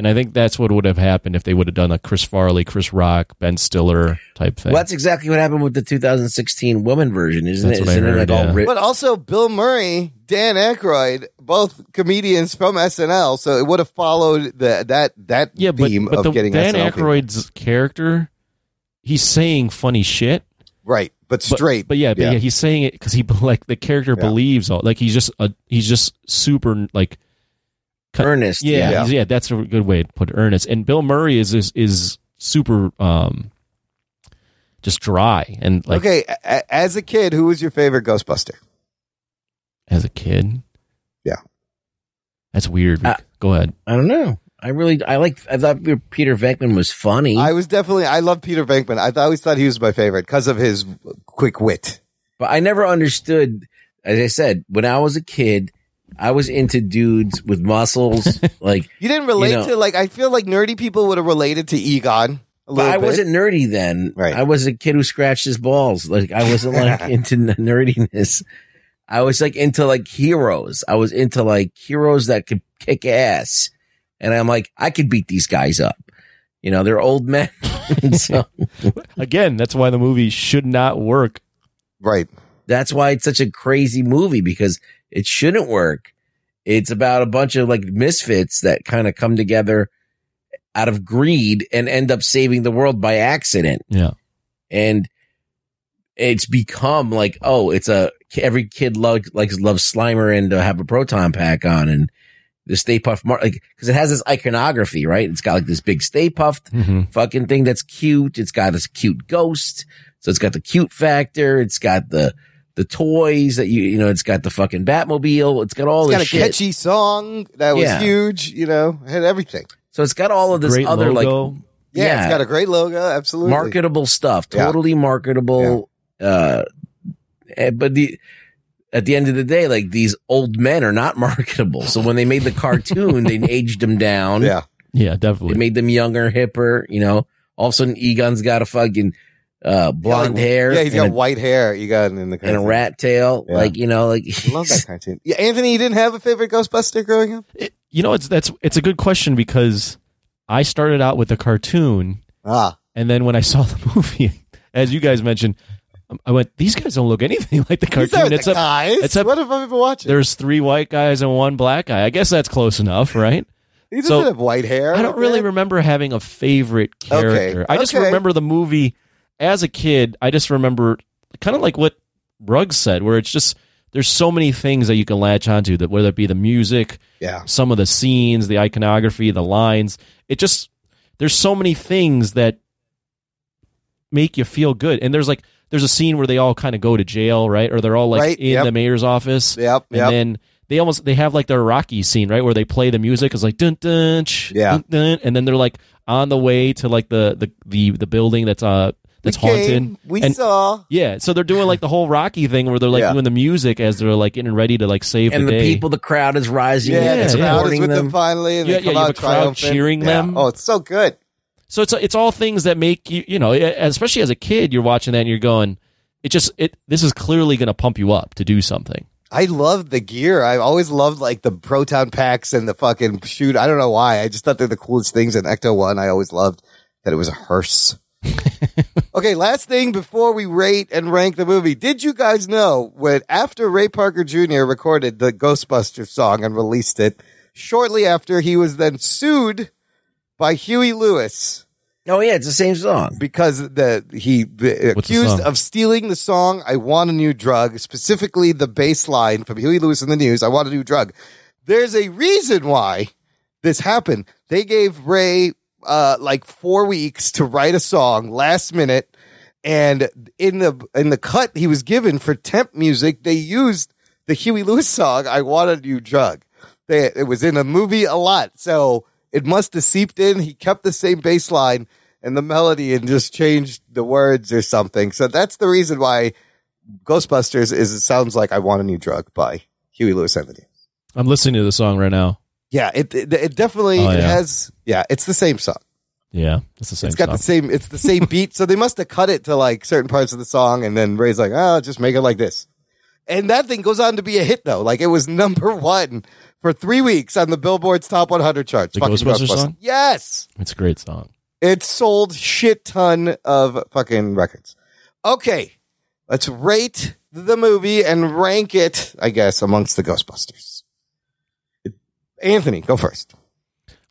And I think that's what would have happened if they would have done a Chris Farley, Chris Rock, Ben Stiller type thing. Well, that's exactly what happened with the 2016 woman version, isn't That's it? what I Isn't it heard, like all yeah. ri- But also Bill Murray, Dan Aykroyd, both comedians from SNL, so it would have followed the, that that yeah, but, theme but of the, getting Dan SNL people. Aykroyd's character, he's saying funny shit, right? But straight. But, yeah, but Yeah. yeah. he's saying it because he like the character Yeah. believes all. Like he's just a, he's just super like cut- Earnest, Yeah, yeah. yeah, that's a good way to put it, earnest. And Bill Murray is is, is super um just dry and like okay, a- a- as a kid, who was your favorite Ghostbuster? as a kid. Yeah. That's weird. Uh, Go ahead. I don't know. I really, I like, I thought Peter Venkman was funny. I was definitely I love Peter Venkman. I th- always thought he was my favorite because of his quick wit. But I never understood, as I said, when I was a kid, I was into dudes with muscles. like, You didn't relate know- to like I feel like nerdy people would have related to Egon. A but I bit. wasn't nerdy then. Right. I was a kid who scratched his balls. Like, I wasn't like into n- nerdiness. I was like into like heroes. I was into like heroes that could kick ass. And I'm like, I could beat these guys up. You know, they're old men. so Again, that's why the movie should not work. Right. that's why it's such a crazy movie because it shouldn't work. It's about a bunch of like misfits that kind of come together out of greed and end up saving the world by accident. Yeah. And it's become like, oh, it's a every kid love, likes loves Slimer and to have a proton pack on and the Stay Puft Mar like because it has this iconography, right? It's got like this big Stay Puft Mhm. fucking thing that's cute. It's got this cute ghost. So it's got the cute factor. It's got the the toys that you you know. It's got the fucking Batmobile. It's got all It's this got a shit. catchy song that was Yeah. huge. You know, it had everything. So it's got all of this Great other logo. like Yeah, it's got a great logo. Absolutely. marketable stuff. Yeah. Totally marketable. Uh, eh, but the at the end of the day, like these old men are not marketable. So when they made the cartoon, they aged them down. Yeah. Yeah, They definitely. made them younger, hipper. You know. All of a sudden, Egon's got a fucking uh, blonde Yeah, like- hair. Yeah, he's got a- white hair. You got in the and a rat tail. Yeah. Like, you know, like I love that cartoon. Yeah, Anthony, you didn't have a favorite Ghostbuster growing up? You know, it's that's it's a good question because I started out with the cartoon, Ah, and then when I saw the movie, as you guys mentioned, um, I went, "These guys don't look anything like the these cartoon." aren't the Except, guys. except what have I been watching? there's three white guys and one black guy. I guess that's close enough, right? He doesn't so- have white hair. I don't really remember having a favorite character. I just okay. remember the movie as a kid. I just remember kind of like what Rugs said, where it's just there's so many things that you can latch onto that whether it be the music, Yeah. some of the scenes, the iconography, the lines. It just there's so many things that make you feel good. And there's like there's a scene where they all kind of go to jail, right? Or they're all like Right, in yep. the mayor's office. Yep, And yep. then they almost they have like their Rocky scene, right, where they play the music. It's like dun dun, ch, Yeah. dun, dun, and then they're like on the way to like the the the, the building that's uh that's We came, haunted. We and, saw. yeah, so they're doing like the whole Rocky thing where they're like Yeah. doing the music as they're like getting ready to like save and the the day. people, the crowd is rising. Yeah, and the crowd is with them, them. finally, and Yeah, they yeah, come you have out a crowd cheering Yeah. them. Oh, it's so good. So it's it's all things that make you you know especially as a kid you're watching that and you're going it just it this is clearly going to pump you up to do something. I love the gear. I always loved like the proton packs and the fucking shoot. I don't know why. I just thought they're the coolest things in Ecto One. I always loved that it was a hearse. Okay, last thing before we rate and rank the movie. Did you guys know when after Ray Parker Jr. recorded the Ghostbusters song and released it, shortly after he was then sued by Huey Lewis Oh yeah, it's the same song. because the he the, What's the accused song? of stealing the song "I Want a New Drug," specifically the bass line from Huey Lewis and the News. I want a new drug. There's a reason why this happened. They gave Ray uh, like four weeks to write a song last minute, and in the in the cut he was given for temp music, they used the Huey Lewis song "I Want a New Drug." They, it was in a movie a lot, so it must have seeped in. He kept the same bass line and the melody and just changed the words or something. So that's the reason why Ghostbusters is it sounds like I want a new drug by Huey Lewis and the News. I'm listening to the song right now. Yeah, it it, it definitely Oh, it has yeah, it's the same song. Yeah, it's the same it's got song. the same it's the same beat. So they must have cut it to like certain parts of the song and then Ray's like, "Oh, just make it like this." And that thing goes on to be a hit though. Like it was number 1 for 3 weeks on the Billboard's Top 100 charts. The Fucking Ghostbusters song? Yes. It's a great song. It sold shit ton of fucking records. Okay, let's rate the movie and rank it, I guess, amongst the Ghostbusters. Anthony, go first.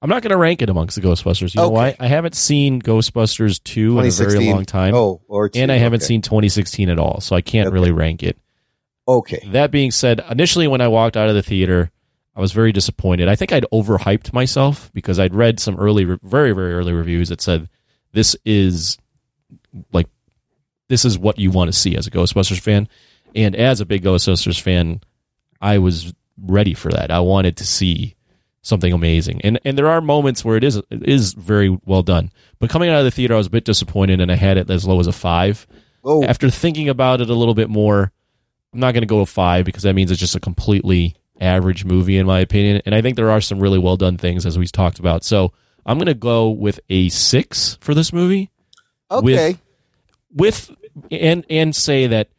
I'm not going to rank it amongst the Ghostbusters. You know why? I haven't seen Ghostbusters 2 in a very long time. Oh, or two, And I haven't seen 2016 at all, so I can't really rank it. Okay. That being said, initially when I walked out of the theater, I was very disappointed. I think I'd overhyped myself because I'd read some early, very, very early reviews that said this is like this is what you want to see as a Ghostbusters fan. And as a big Ghostbusters fan, I was ready for that. I wanted to see something amazing. And and there are moments where it is it is very well done. But coming out of the theater, I was a bit disappointed, and I had it as low as a five. Oh. After thinking about it a little bit more, I'm not going to go a five because that means it's just a completely average movie in my opinion. And I think there are some really well done things as we've talked about. So I'm going to go with a six for this movie. Okay. With, with and and say that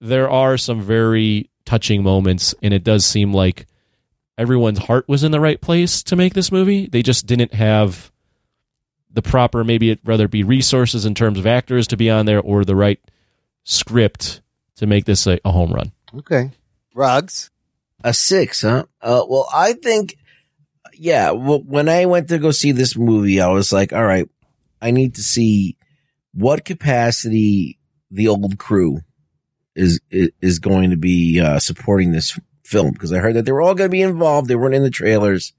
there are some very touching moments, and it does seem like everyone's heart was in the right place to make this movie. They just didn't have the proper, maybe it rather be resources in terms of actors to be on there, or the right script to make this a, a home run. Okay. Rugs. A six, huh? Uh, well, I think, yeah. Well, when I went to go see this movie, I was like, all right, I need to see what capacity the old crew is is, is going to be uh, supporting this film because I heard that they were all going to be involved. They weren't in the trailers,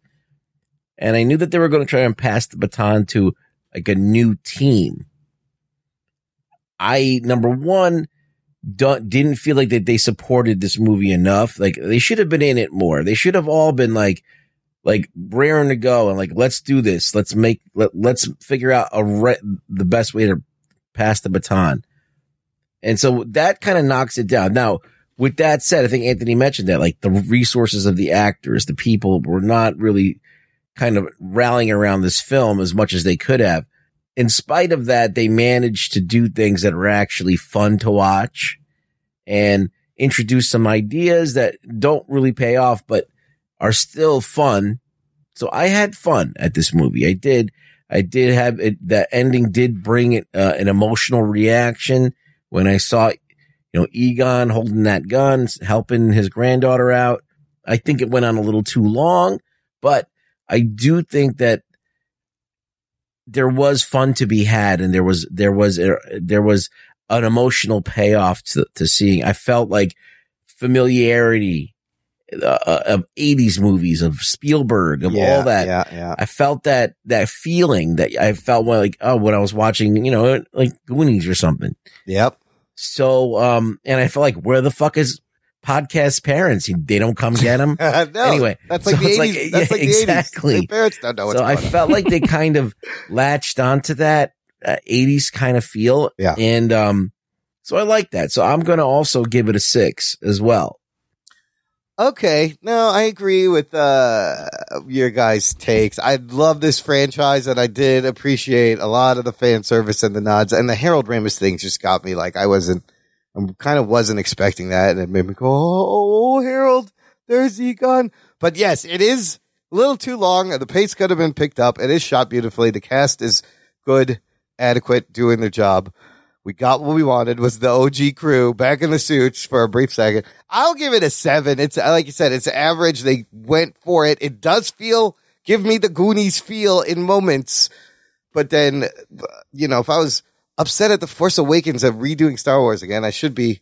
and I knew that they were going to try and pass the baton to like a new team. I number one don't, didn't feel like that they supported this movie enough. Like they should have been in it more. They should have all been like, like raring to go and like, let's do this. Let's make, let, let's figure out a re- the best way to pass the baton. And so that kind of knocks it down. Now, with that said, I think Anthony mentioned that like the resources of the actors, the people were not really kind of rallying around this film as much as they could have. In spite of that, they managed to do things that were actually fun to watch and introduce some ideas that don't really pay off, but are still fun. So I had fun at this movie. I did. I did have it. The ending did bring it, uh, an emotional reaction when I saw, you know, Egon holding that gun, helping his granddaughter out. I think it went on a little too long, but I do think that there was fun to be had and there was there was there was an emotional payoff to to seeing i felt like familiarity uh, of 80s movies of spielberg of Yeah, all that yeah, yeah. i felt that that feeling that i felt when like oh when i was watching you know like goonies or something Yep. So um and i felt like where the fuck is podcast parents they don't come get them No, anyway that's like so the it's 80s. That's like the 80s. exactly Like, parents don't know so I felt like they kind of latched onto that uh, 80s kind of feel. Yeah. And um, so I like that. So I'm going to also give it a six as well. Okay, no, I agree with uh, your guys' takes. I love this franchise, and I did appreciate a lot of the fan service and the nods. And the Harold Ramis thing just got me like I wasn't, I kind of wasn't expecting that, and it made me go, "Oh, Harold, there's Egon." But yes, it is a little too long. The pace could have been picked up. It is shot beautifully. The cast is good, adequate, doing their job. We got what we wanted was the OG crew back in the suits for a brief second. I'll give it a seven. It's like you said, it's average. They went for it. It does feel, give me the Goonies feel in moments. But then, you know, if I was upset at the Force Awakens of redoing Star Wars again, I should be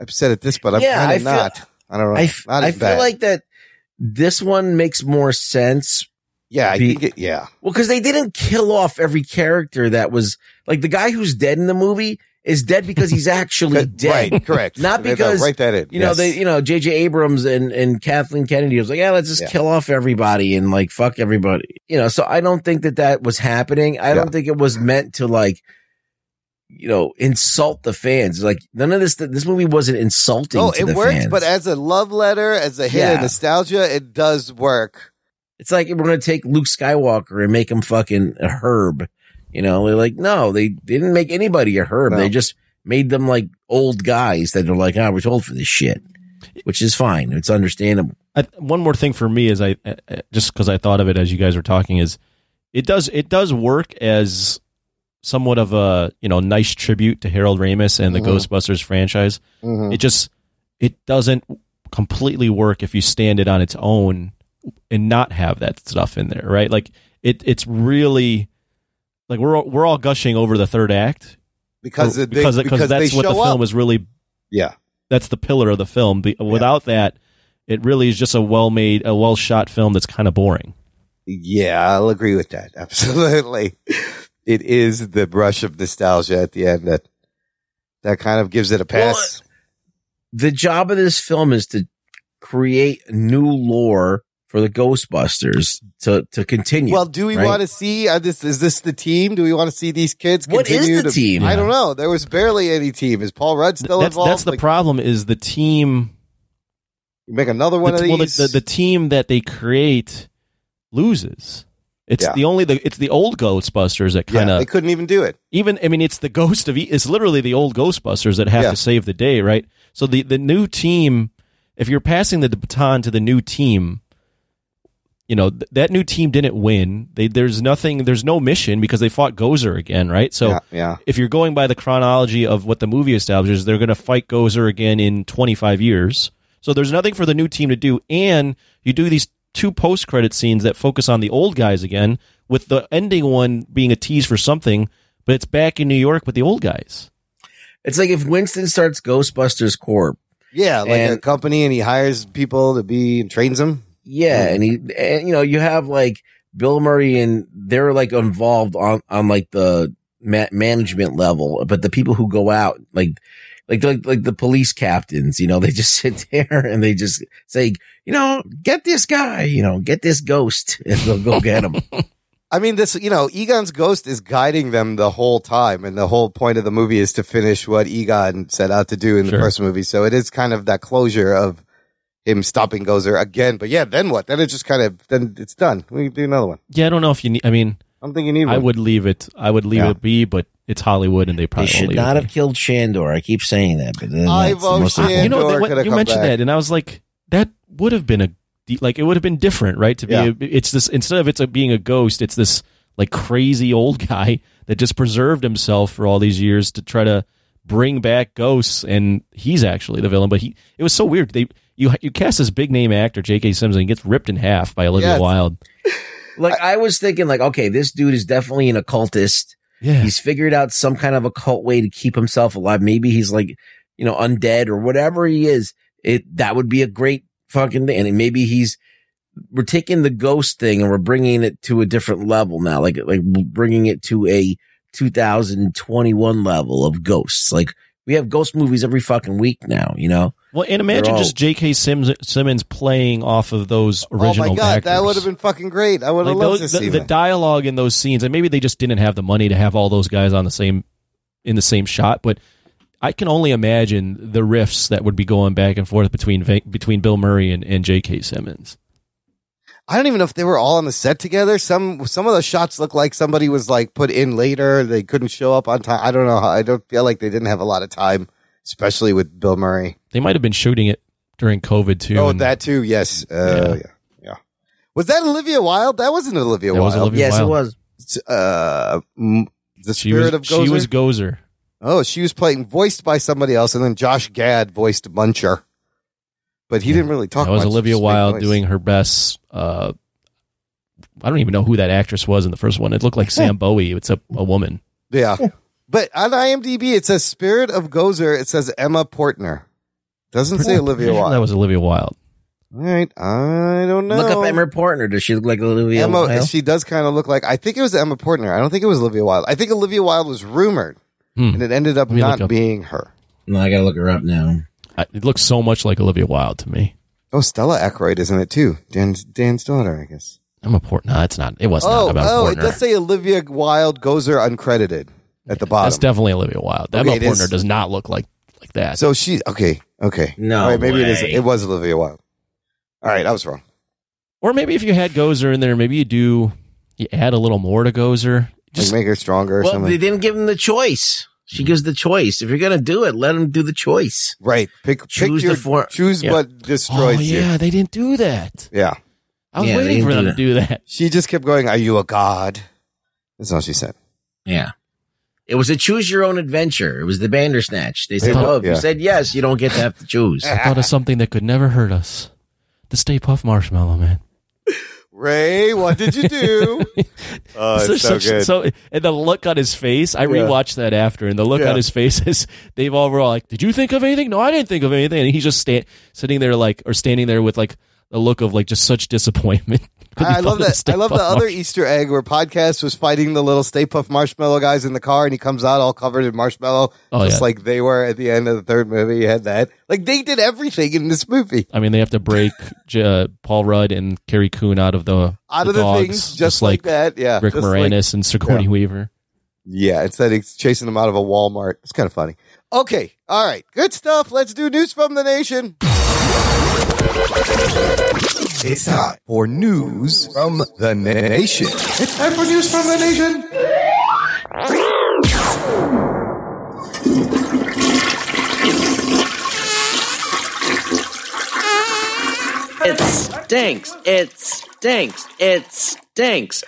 upset at this, but I'm Yeah, kind of not. I don't know. I, f- not I feel bad. like that this one makes more sense. Yeah, I be- think it, yeah. Well, because they didn't kill off every character that was like the guy who's dead in the movie is dead because he's actually dead. Right, correct. Not because write that in, You know, yes. they you know J.J. Abrams and and Kathleen Kennedy was like, yeah, let's just Yeah. kill off everybody and like fuck everybody. You know, so I don't think that that was happening. I don't think it was meant to like. You know, insult the fans. Like none of this. This movie wasn't insulting. Oh, to it works, fans. but as a love letter, as a hit Yeah. of nostalgia, it does work. It's like we're going to take Luke Skywalker and make him fucking a herb. You know, they're like, no, they didn't make anybody a herb. They just made them like old guys that are like, ah, we're told for this shit, which is fine. It's understandable. I, one more thing for me is I uh, uh, just because I thought of it as you guys were talking is it does it does work as somewhat of a you know nice tribute to Harold Ramis and the Mhm. Ghostbusters franchise. Mhm. It just it doesn't completely work if you stand it on its own and not have that stuff in there, right? Like it it's really like we're all- we're all gushing over the third act Because Or- they- because because that's they what the film up. is really Yeah. that's the pillar of the film. Be- Without that, it really is just a well made, a well shot film that's kind of boring. Yeah, I'll agree with that. Absolutely. It is the brush of nostalgia at the end that that kind of gives it a pass. The job of this film is to create new lore for the Ghostbusters to to continue. well, do we right? want to see uh, this? Is this the team? Do we want to see these kids? What is continue the to- team? I don't know. There was barely any team. Is Paul Rudd still that's involved? that's the Like, problem. Is the team you make another one the, of well, these? the, the, the team that they create loses. It's Yeah. the only the it's the old Ghostbusters that kind of they couldn't even do it. even I mean it's the ghost of it's literally the old Ghostbusters that have Yeah. to save the day, right? So the the new team, if you're passing the baton to the new team, you know th- that new team didn't win. They, there's nothing, there's no mission because they fought Gozer again, right? So Yeah, yeah. if you're going by the chronology of what the movie establishes, they're going to fight Gozer again in 25 years. So there's nothing for the new team to do, and you do these two post credit scenes that focus on the old guys again, with the ending one being a tease for something, but it's back in New York with the old guys. It's like if Winston starts Ghostbusters Corp. Yeah, like a company, and he hires people to be and trains them. Yeah, and he and you know you have like Bill Murray and they're like involved on on like the ma- management level, but the people who go out like like like like the police captains, you know, they just sit there and they just say, you know, get this guy, you know, get this ghost, and they'll go get him. I mean, this, you know, Egon's ghost is guiding them the whole time. And the whole point of the movie is to finish what Egon set out to do in the first movie. So it is kind of that closure of him stopping Gozer again. But yeah, then what? Then it just kind of, then it's done. We can do another one. Yeah, I don't know if you need. I mean, I don't think you need one. I would leave it. I would leave Yeah. it be, but it's Hollywood, and they They probably should won't leave not it have killed Shandor. I keep saying that, but then Ivo that's most Shandor. You know, Shandor what- you mentioned back. that, and I was like, that would have been a like it would have been different, right? To be, Yeah. a, it's this instead of it's a, being a ghost, it's this like crazy old guy that just preserved himself for all these years to try to bring back ghosts, and he's actually the villain. But he, it was so weird. They you you cast this big name actor J.K. Simmons, and he gets ripped in half by Olivia Yes. Wilde. Like I was thinking, like, okay, this dude is definitely an occultist. Yeah. He's figured out some kind of occult way to keep himself alive. Maybe he's like, you know, undead or whatever he is. It that would be a great fucking thing. And maybe he's we're taking the ghost thing and we're bringing it to a different level now, like like bringing it to a 2021 level of ghosts. Like we have ghost movies every fucking week now, you know. Well, and imagine all- just J.K. Sims, Simmons playing off of those original. Oh my God, that would have been fucking great. I would have like loved those, to the, see the that. dialogue in those scenes, and maybe they just didn't have the money to have all those guys on the same in the same shot. But I can only imagine the riffs that would be going back and forth between between Bill Murray and, and J.K. Simmons. I don't even know if they were all on the set together. Some some of the shots look like somebody was like put in later. They couldn't show up on time. I don't know. how I don't feel like they didn't have a lot of time, especially with Bill Murray. They might have been shooting it during COVID too. oh, and that too. Yes. Uh, yeah. yeah. Was that Olivia Wilde? That wasn't Olivia That Wilde. was Olivia Yes, Wilde. it was. Uh, the she spirit was of Gozer. she was Gozer. Oh, she was playing voiced by somebody else, and then Josh Gad voiced Muncher. But he didn't really talk. About it. That was much, Olivia Wilde doing her best. Uh, I don't even know who that actress was in the first one. It looked like Sam Bowie. It's a, a woman. Yeah. But on IMDb, it says Spirit of Gozer. It says Emma Portner. Doesn't say Olivia Wilde. That was Olivia Wilde. All right. I don't know. Look up Emma Portner. Does she look like Olivia Emma, Wilde? she does kind of look like. I think it was Emma Portner. I don't think it was Olivia Wilde. I think Olivia Wilde was rumored, Hmm. and it ended up Let me look not up. being her. No, I gotta look her up now. I, it looks so much like Olivia Wilde to me. Oh, Stella Aykroyd is in it too. Dan's Dan's daughter, I guess. I'm a Portner. No, it's not. It was oh, not about oh, it Portner. does say Olivia Wilde Gozer uncredited at the bottom. That's definitely Olivia Wilde. Okay, Emma it is- Portner does not look like like that. So she okay, okay. No All right, maybe it is. It was Olivia Wilde. All right, I was wrong. or maybe if you had Gozer in there, maybe you do you add a little more to Gozer. Like make her stronger or Well, something. they didn't give him the choice. She mm-hmm. gives the choice. If you're gonna do it, let them do the choice. Right. Pick Choose pick your the for- choose Yeah. what destroys oh you. yeah, they didn't do that. Yeah. I was Yeah, waiting for them to do that. She just kept going, Are you a god? That's all she said. Yeah. It was a choose your own adventure. It was the Bandersnatch. They said, thought- "Oh, if yeah. you said yes, you don't get to have to choose." I thought of something that could never hurt us. The Stay Puft Marshmallow Man. Ray, what did you do? oh, uh, This it's is so such- good. so- and the look on his face, I Yeah. rewatched that after, and the look Yeah. on his face is they've all were all like, "Did you think of anything?" No, I didn't think of anything. And he's just sta- sitting there like, or standing there with like a look of like just such disappointment. I love that. I love the other. Easter egg where podcast was fighting the little Stay Puft Marshmallow guys in the car, and he comes out all covered in marshmallow, Oh, just yeah. like they were at the end of the third movie. You had that. Like they did everything in this movie. I mean, they have to break uh, Paul Rudd and Carrie Coon out of the Out of the dogs, things, just like that. Yeah, Rick just like- Moranis and Sigourney Yeah. Weaver. Yeah, instead he's chasing them out of a Walmart. It's kind of funny. Okay, all right, good stuff. Let's do news from the nation. It's time for news from the nation. It's time for news from the nation. It stinks. It stinks. It stinks.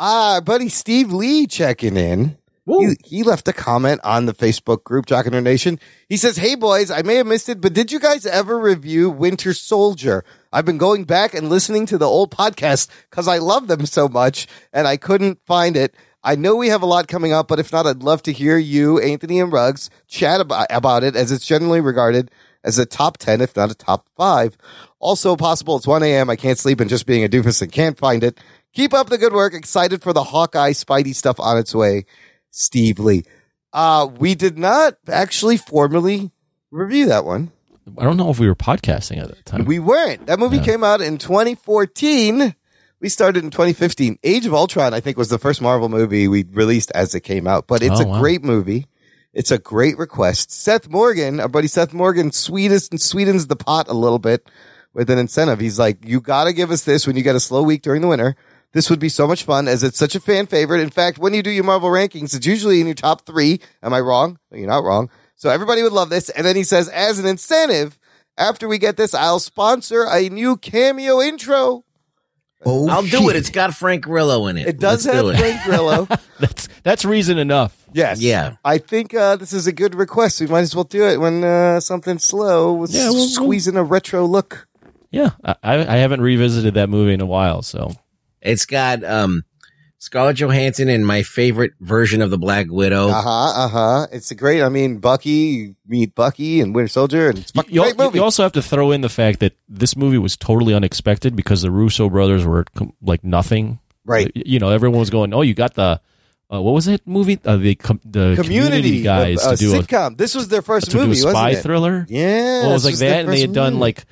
Ah, our buddy Steve Lee checking in. He, he left a comment on the Facebook group, Jock and Nerd Nation. He says, Hey boys, I may have missed it, but did you guys ever review Winter Soldier? I've been going back and listening to the old podcast because I love them so much and I couldn't find it. I know we have a lot coming up, but if not, I'd love to hear you, Anthony and Rugs, chat about, about it as it's generally regarded as a top 10, if not a top five. Also possible it's 1 a.m. I can't sleep and just being a doofus and can't find it. Keep up the good work. Excited for the Hawkeye Spidey stuff on its way. Steve Lee. Uh, we did not actually formally review that one. I don't know if we were podcasting at that time. We weren't. That movie came out in 2014. We started in 2015. Age of Ultron, I think, was the first Marvel movie we released as it came out, but it's Oh, a wow. great movie. It's a great request. Seth Morgan, our buddy Seth Morgan, sweetest and sweetens the pot a little bit with an incentive. He's like, you got to give us this when you get a slow week during the winter. This would be so much fun as it's such a fan favorite. In fact, when you do your Marvel rankings, it's usually in your top three. Am I wrong? You're not wrong. So everybody would love this. And then he says, as an incentive, after we get this, I'll sponsor a new cameo intro. Oh, I'll do it. It's got Frank Grillo in it. It does Let's have do it. Frank Grillo. that's that's reason enough. Yes. Yeah. I think uh, this is a good request. We might as well do it when uh, something's slow. We'll Yeah, we'll- squeeze a retro look. Yeah, I, I haven't revisited that movie in a while, so It's got um Scarlett Johansson and my favorite version of the Black Widow. Uh huh. Uh huh. It's a great. I mean, Bucky. You meet Bucky and Winter Soldier, and it's a fucking you, great movie. you also have to throw in the fact that this movie was totally unexpected because the Russo brothers were like nothing. Right. You know, everyone was going, "Oh, you got the uh, what was it movie? Uh, the com- the community, guys uh, to do a sitcom. this was their first to do a movie, spy wasn't it? Spy thriller. Yeah, well, it was like that, and they first had done like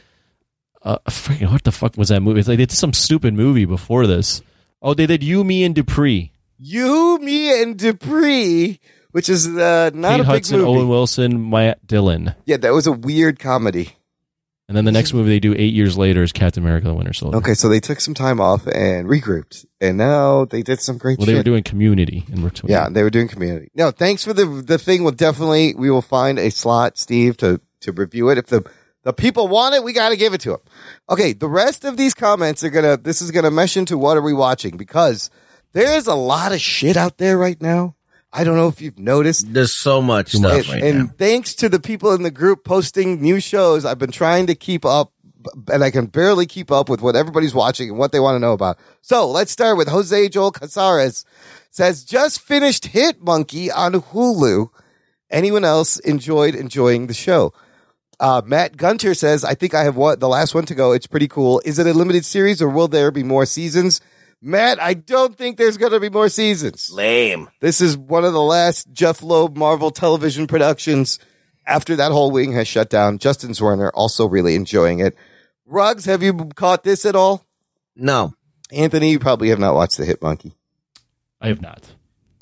uh, freaking what the fuck was that movie? It's like they did some stupid movie before this. Oh, they did You, Me, and Dupree. You, Me, and Dupree, which is uh, not Kate a big Hudson, movie. Owen Wilson, Matt Dillon. Yeah, that was a weird comedy. And then the next movie they do eight years later is Captain America: The Winter Soldier. Okay, so they took some time off and regrouped, and now they did some great Well, shit. they were doing Community in between. Yeah, they were doing community. No, thanks for the the thing. We'll definitely we will find a slot, Steve, to to review it. If the the people want it, we got to give it to them. Okay, the rest of these comments are gonna. This is gonna mesh into what are we watching because there is a lot of shit out there right now. I don't know if you've noticed. There's so much And, right and thanks to the people in the group posting new shows, I've been trying to keep up, and I can barely keep up with what everybody's watching and what they want to know about. So let's start with Jose Joel Casares says just finished Hit Monkey on Hulu. Anyone else enjoyed enjoying the show? Uh, Matt Gunter says, I think I have what the last one to go. It's pretty cool. Is it a limited series or will there be more seasons? Matt, I don't think there's going to be more seasons. Lame. This is one of the last Jeph Loeb Marvel television productions after that whole wing has shut down. Justin Zwerner also really enjoying it. Rugs, have you caught this at all? No. Anthony, you probably have not watched the Hit Monkey. I have not.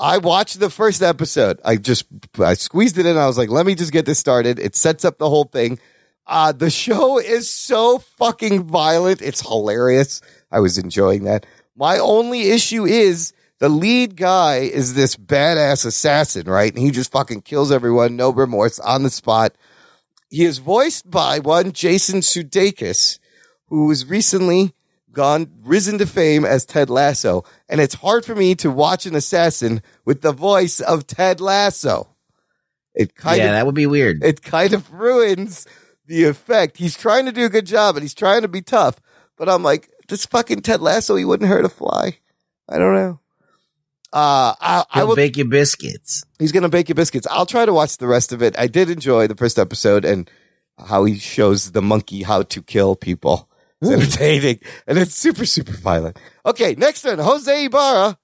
I watched the first episode. I just I squeezed it in. I was like, let me just get this started. It sets up the whole thing. Uh, the show is so fucking violent. It's hilarious. I was enjoying that. My only issue is the lead guy is this badass assassin, right? And he just fucking kills everyone, no remorse, on the spot. He is voiced by one Jason Sudeikis, who was recently gone risen to fame as Ted Lasso, and it's hard for me to watch an assassin with the voice of Ted Lasso. It kind yeah, of that would be weird. it kind of ruins the effect. He's trying to do a good job and he's trying to be tough, but I'm like, this fucking Ted Lasso, he wouldn't hurt a fly. I don't know. Uh, I, I will bake you biscuits. He's gonna bake you biscuits. I'll try to watch the rest of it. I did enjoy the first episode and how he shows the monkey how to kill people. It's entertaining and it's super super violent. Okay, next one, Jose Ibarra.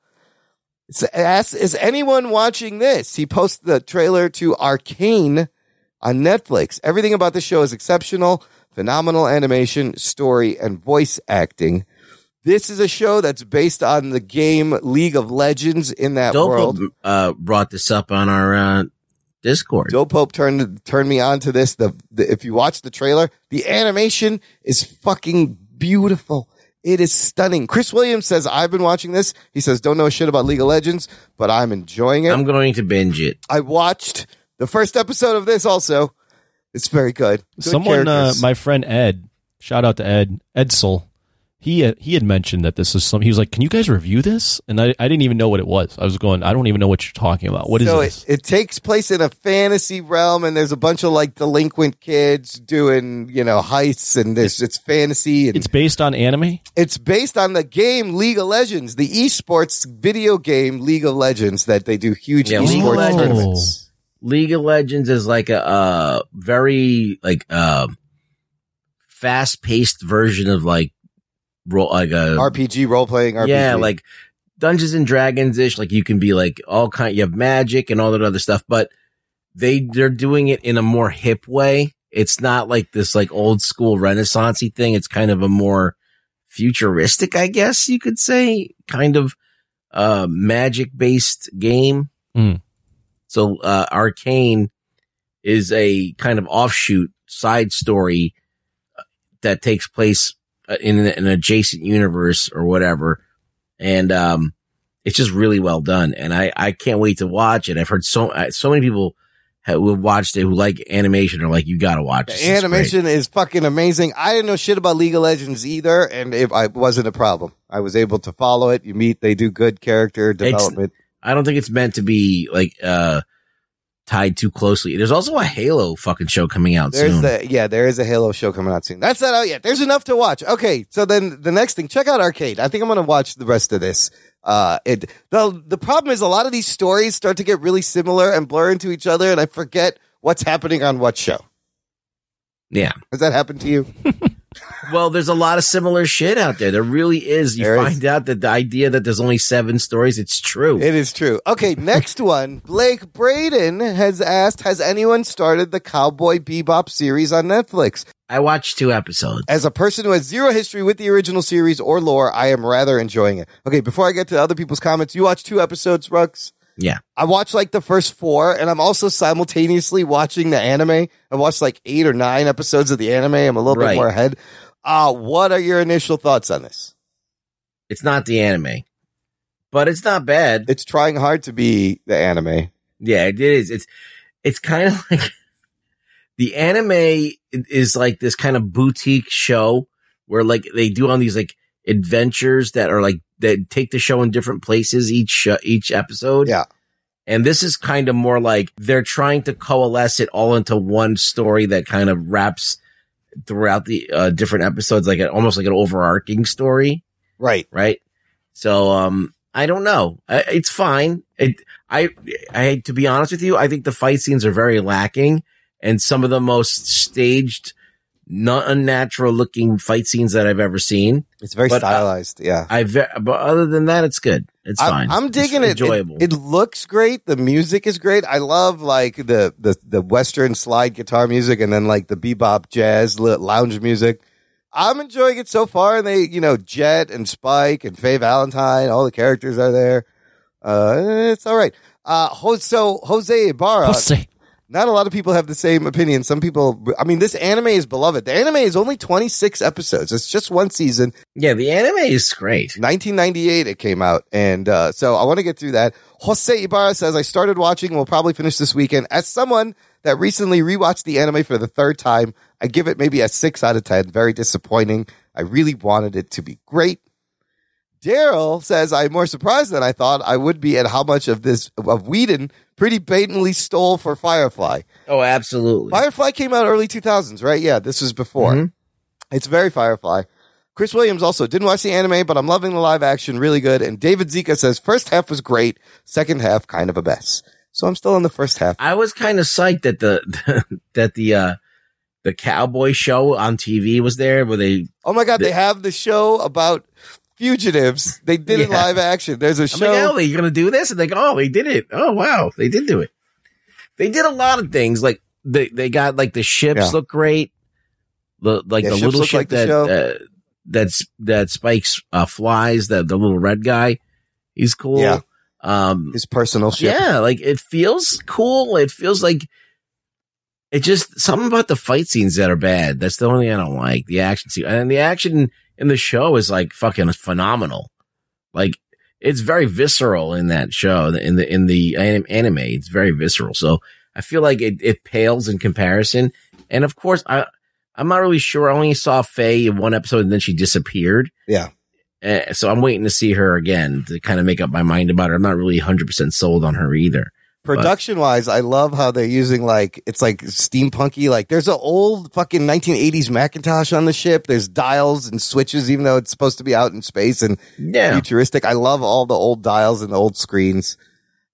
Asked, is anyone watching this? He posted the trailer to Arcane on Netflix. Everything about the show is exceptional, phenomenal animation, story, and voice acting. This is a show that's based on the game League of Legends in that Dope world. uh, brought this up on our uh, Discord. Joe Pope turned turned me on to this. The, the if you watch the trailer, the animation is fucking beautiful. It is stunning. Chris Williams says I've been watching this. He says don't know a shit about League of Legends, but I'm enjoying it. I'm going to binge it. I watched the first episode of this. Also, it's very good. Good Someone, uh, my friend Ed, shout out to Ed Edsel. He uh, he had mentioned that this is some. He was like, "Can you guys review this?" And I, I didn't even know what it was. I was going, "I don't even know what you're talking about. What is so this?" It, it takes place in a fantasy realm, and there's a bunch of like delinquent kids doing you know heists, and there's it's fantasy. And It's based on anime. It's based on the game League of Legends, the esports video game League of Legends that they do huge Yeah, esports Legends. tournaments. League of Legends is like a uh, very like uh, fast paced version of like ro- like a RPG role playing RPG. yeah like Dungeons and Dragons ish. Like you can be like all kind. You have magic and all that other stuff, but they they're doing it in a more hip way. It's not like this like old school renaissancey thing. It's kind of a more futuristic, I guess you could say, kind of uh magic based game. Mm. So uh Arcane is a kind of offshoot side story uh, that takes place uh, in an, adjacent universe or whatever. And um it's just really well done and I I can't wait to watch it. I've heard so uh, so many people who have watched it who like animation are like you got to watch this. Animation is fucking amazing. I didn't know shit about League of Legends either, and if I wasn't a problem. I was able to follow it. You meet, they do good character development. I don't think it's meant to be like uh tied too closely. There's also a Halo fucking show coming out There's soon. the yeah, there is a Halo show coming out soon. That's not out yet. There's enough to watch. Okay, so then the next thing, check out Arcane. I think I'm gonna watch the rest of this. Uh, it the the problem is a lot of these stories start to get really similar and blur into each other, and I forget what's happening on what show. yeah. Has that happened to you? Well, there's a lot of similar shit out there. There really is. You There is. find out that the idea that there's only seven stories, it's true. It is true. Okay, next one. Blake Braden has asked, has anyone started the Cowboy Bebop series on Netflix? I watched two episodes. As a person who has zero history with the original series or lore, I am rather enjoying it. Okay, before I get to other people's comments, you watched two episodes, Rugs? Yeah. I watched like the first four, and I'm also simultaneously watching the anime. I watched like eight or nine episodes of the anime. I'm a little Right. bit more ahead. Uh, what are your initial thoughts on this? It's not the anime, but it's not bad. It's trying hard to be the anime. Yeah, it is. It's it's kind of like the anime is like this kind of boutique show where like they do on these like adventures that are like that take the show in different places each uh, each episode. Yeah. And this is kind of more like they're trying to coalesce it all into one story that kind of wraps throughout the uh, different episodes, like a, almost like an overarching story. Right. Right. So, um, I don't know. I, it's fine. It, I, I, to be honest with you, I think the fight scenes are very lacking and some of the most staged, not unnatural looking fight scenes that I've ever seen. It's very But, uh, stylized. yeah. I, ve- but other than that, it's good. It's I'm- fine. I'm, It's digging it. Enjoyable. It, it looks great. The music is great. I love like the the the western slide guitar music and then like the bebop jazz lounge music. I'm enjoying it so far. And they, you know, Jet and Spike and Faye Valentine, all the characters are there. Uh, it's all right. Uh, so Jose Ibarra. Jose. Not a lot of people have the same opinion. Some people, I mean, this anime is beloved. The anime is only 26 episodes. It's just one season. Yeah, the anime is great. 1998 it came out. And, uh, so I want to get through that. Jose Ibarra says, I started watching and will probably finish this weekend. As someone that recently rewatched the anime for the third time, I give it maybe a six out of 10. Very disappointing. I really wanted it to be great. Daryl says, I'm more surprised than I thought I would be at how much of this, of Whedon pretty blatantly stole for Firefly. Oh, absolutely. Firefly came out early 2000s, right? Yeah, this was before. Mhm. It's very Firefly. Chris Williams also didn't watch the anime, but I'm loving the live action, really good. And David Zika says first half was great, second half kind of a mess. So I'm still in the first half. I was kind of psyched that the that the uh the cowboy show on TV was there where they Oh my god, they have the show about fugitives. They did it live action. There's a I'm show. like, oh, they're gonna do this, and they go, oh, they did it. Oh, wow, they did do it. They did a lot of things. Like they they got like the ships Yeah. look great. The like Yeah, the little ship like that uh, that's that spikes uh, flies. That the little red guy, he's cool. Yeah. Um, His personal ship. Yeah, like it feels cool. It feels like it just something about the fight scenes that are bad. That's the only thing I don't like. The action scene and the action in the show is like fucking phenomenal. Like it's very visceral in that show. In the in the anim- anime, it's very visceral. So I feel like it, it pales in comparison. And of course, I I'm not really sure. I only saw Faye in one episode and then she disappeared. Yeah. Uh, so I'm waiting to see her again to kind of make up my mind about her. I'm not really 100% sold on her either. But- Production wise, I love how they're using like it's like steampunky. Like there's an old fucking 1980s Macintosh on the ship. There's dials and switches, even though it's supposed to be out in space and Yeah. futuristic. I love all the old dials and the old screens.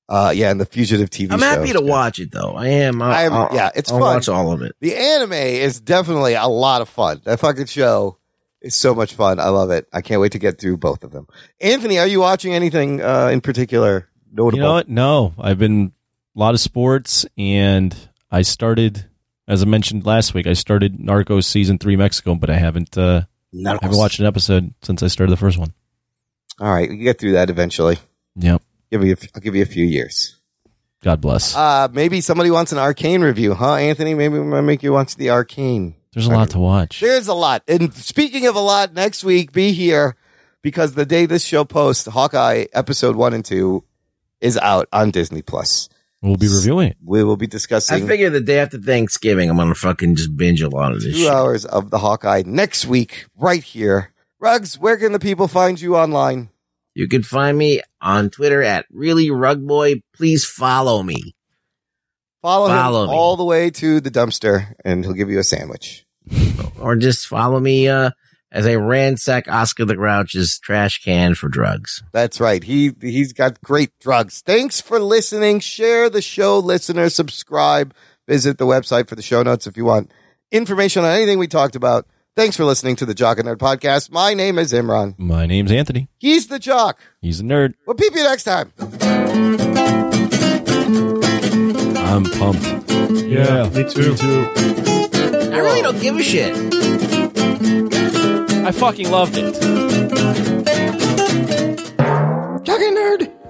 Uh, yeah, and the fugitive TV. I'm show. happy to watch it though. I am. I'll, I'm- I'll- yeah, it's I'll fun. watch all of it. The anime is definitely a lot of fun. That fucking show is so much fun. I love it. I can't wait to get through both of them. Anthony, are you watching anything uh, in particular notable? You know what? No, I've been a lot of sports, and I started, as I mentioned last week, I started Narcos season three Mexico, but I haven't. Uh, haven't watched an episode since I started the first one. All right, we can get through that eventually. Yep. Give me, a, I'll give you a few years. God bless. Uh, maybe somebody wants an arcane review, huh, Anthony? Maybe we might make you watch the arcane. There's a lot to watch. There's a lot. And speaking of a lot, next week, be here because the day this show posts, Hawkeye episode one and two is out on Disney Plus. We'll be reviewing it. We will be discussing. I figure the day after Thanksgiving, I'm gonna fucking just binge a lot of this two shit. hours of the Hawkeye next week, right here. Rugs, where can the people find you online? You can find me on Twitter at really rug boy. Please follow me. Follow, Follow him me. all the way to the dumpster, and he'll give you a sandwich. or just follow me uh, as they ransack Oscar the Grouch's trash can for drugs. That's right. He he's got great drugs. Thanks for listening. Share the show, listeners. Subscribe. Visit the website for the show notes if you want information on anything we talked about. Thanks for listening to the Jock and Nerd podcast. My name is Imran. My name's Anthony. He's the Jock. He's a nerd. We'll peep you next time. I'm pumped. Yeah, me too. me too. I really don't give a shit. I fucking loved it. And Nerd.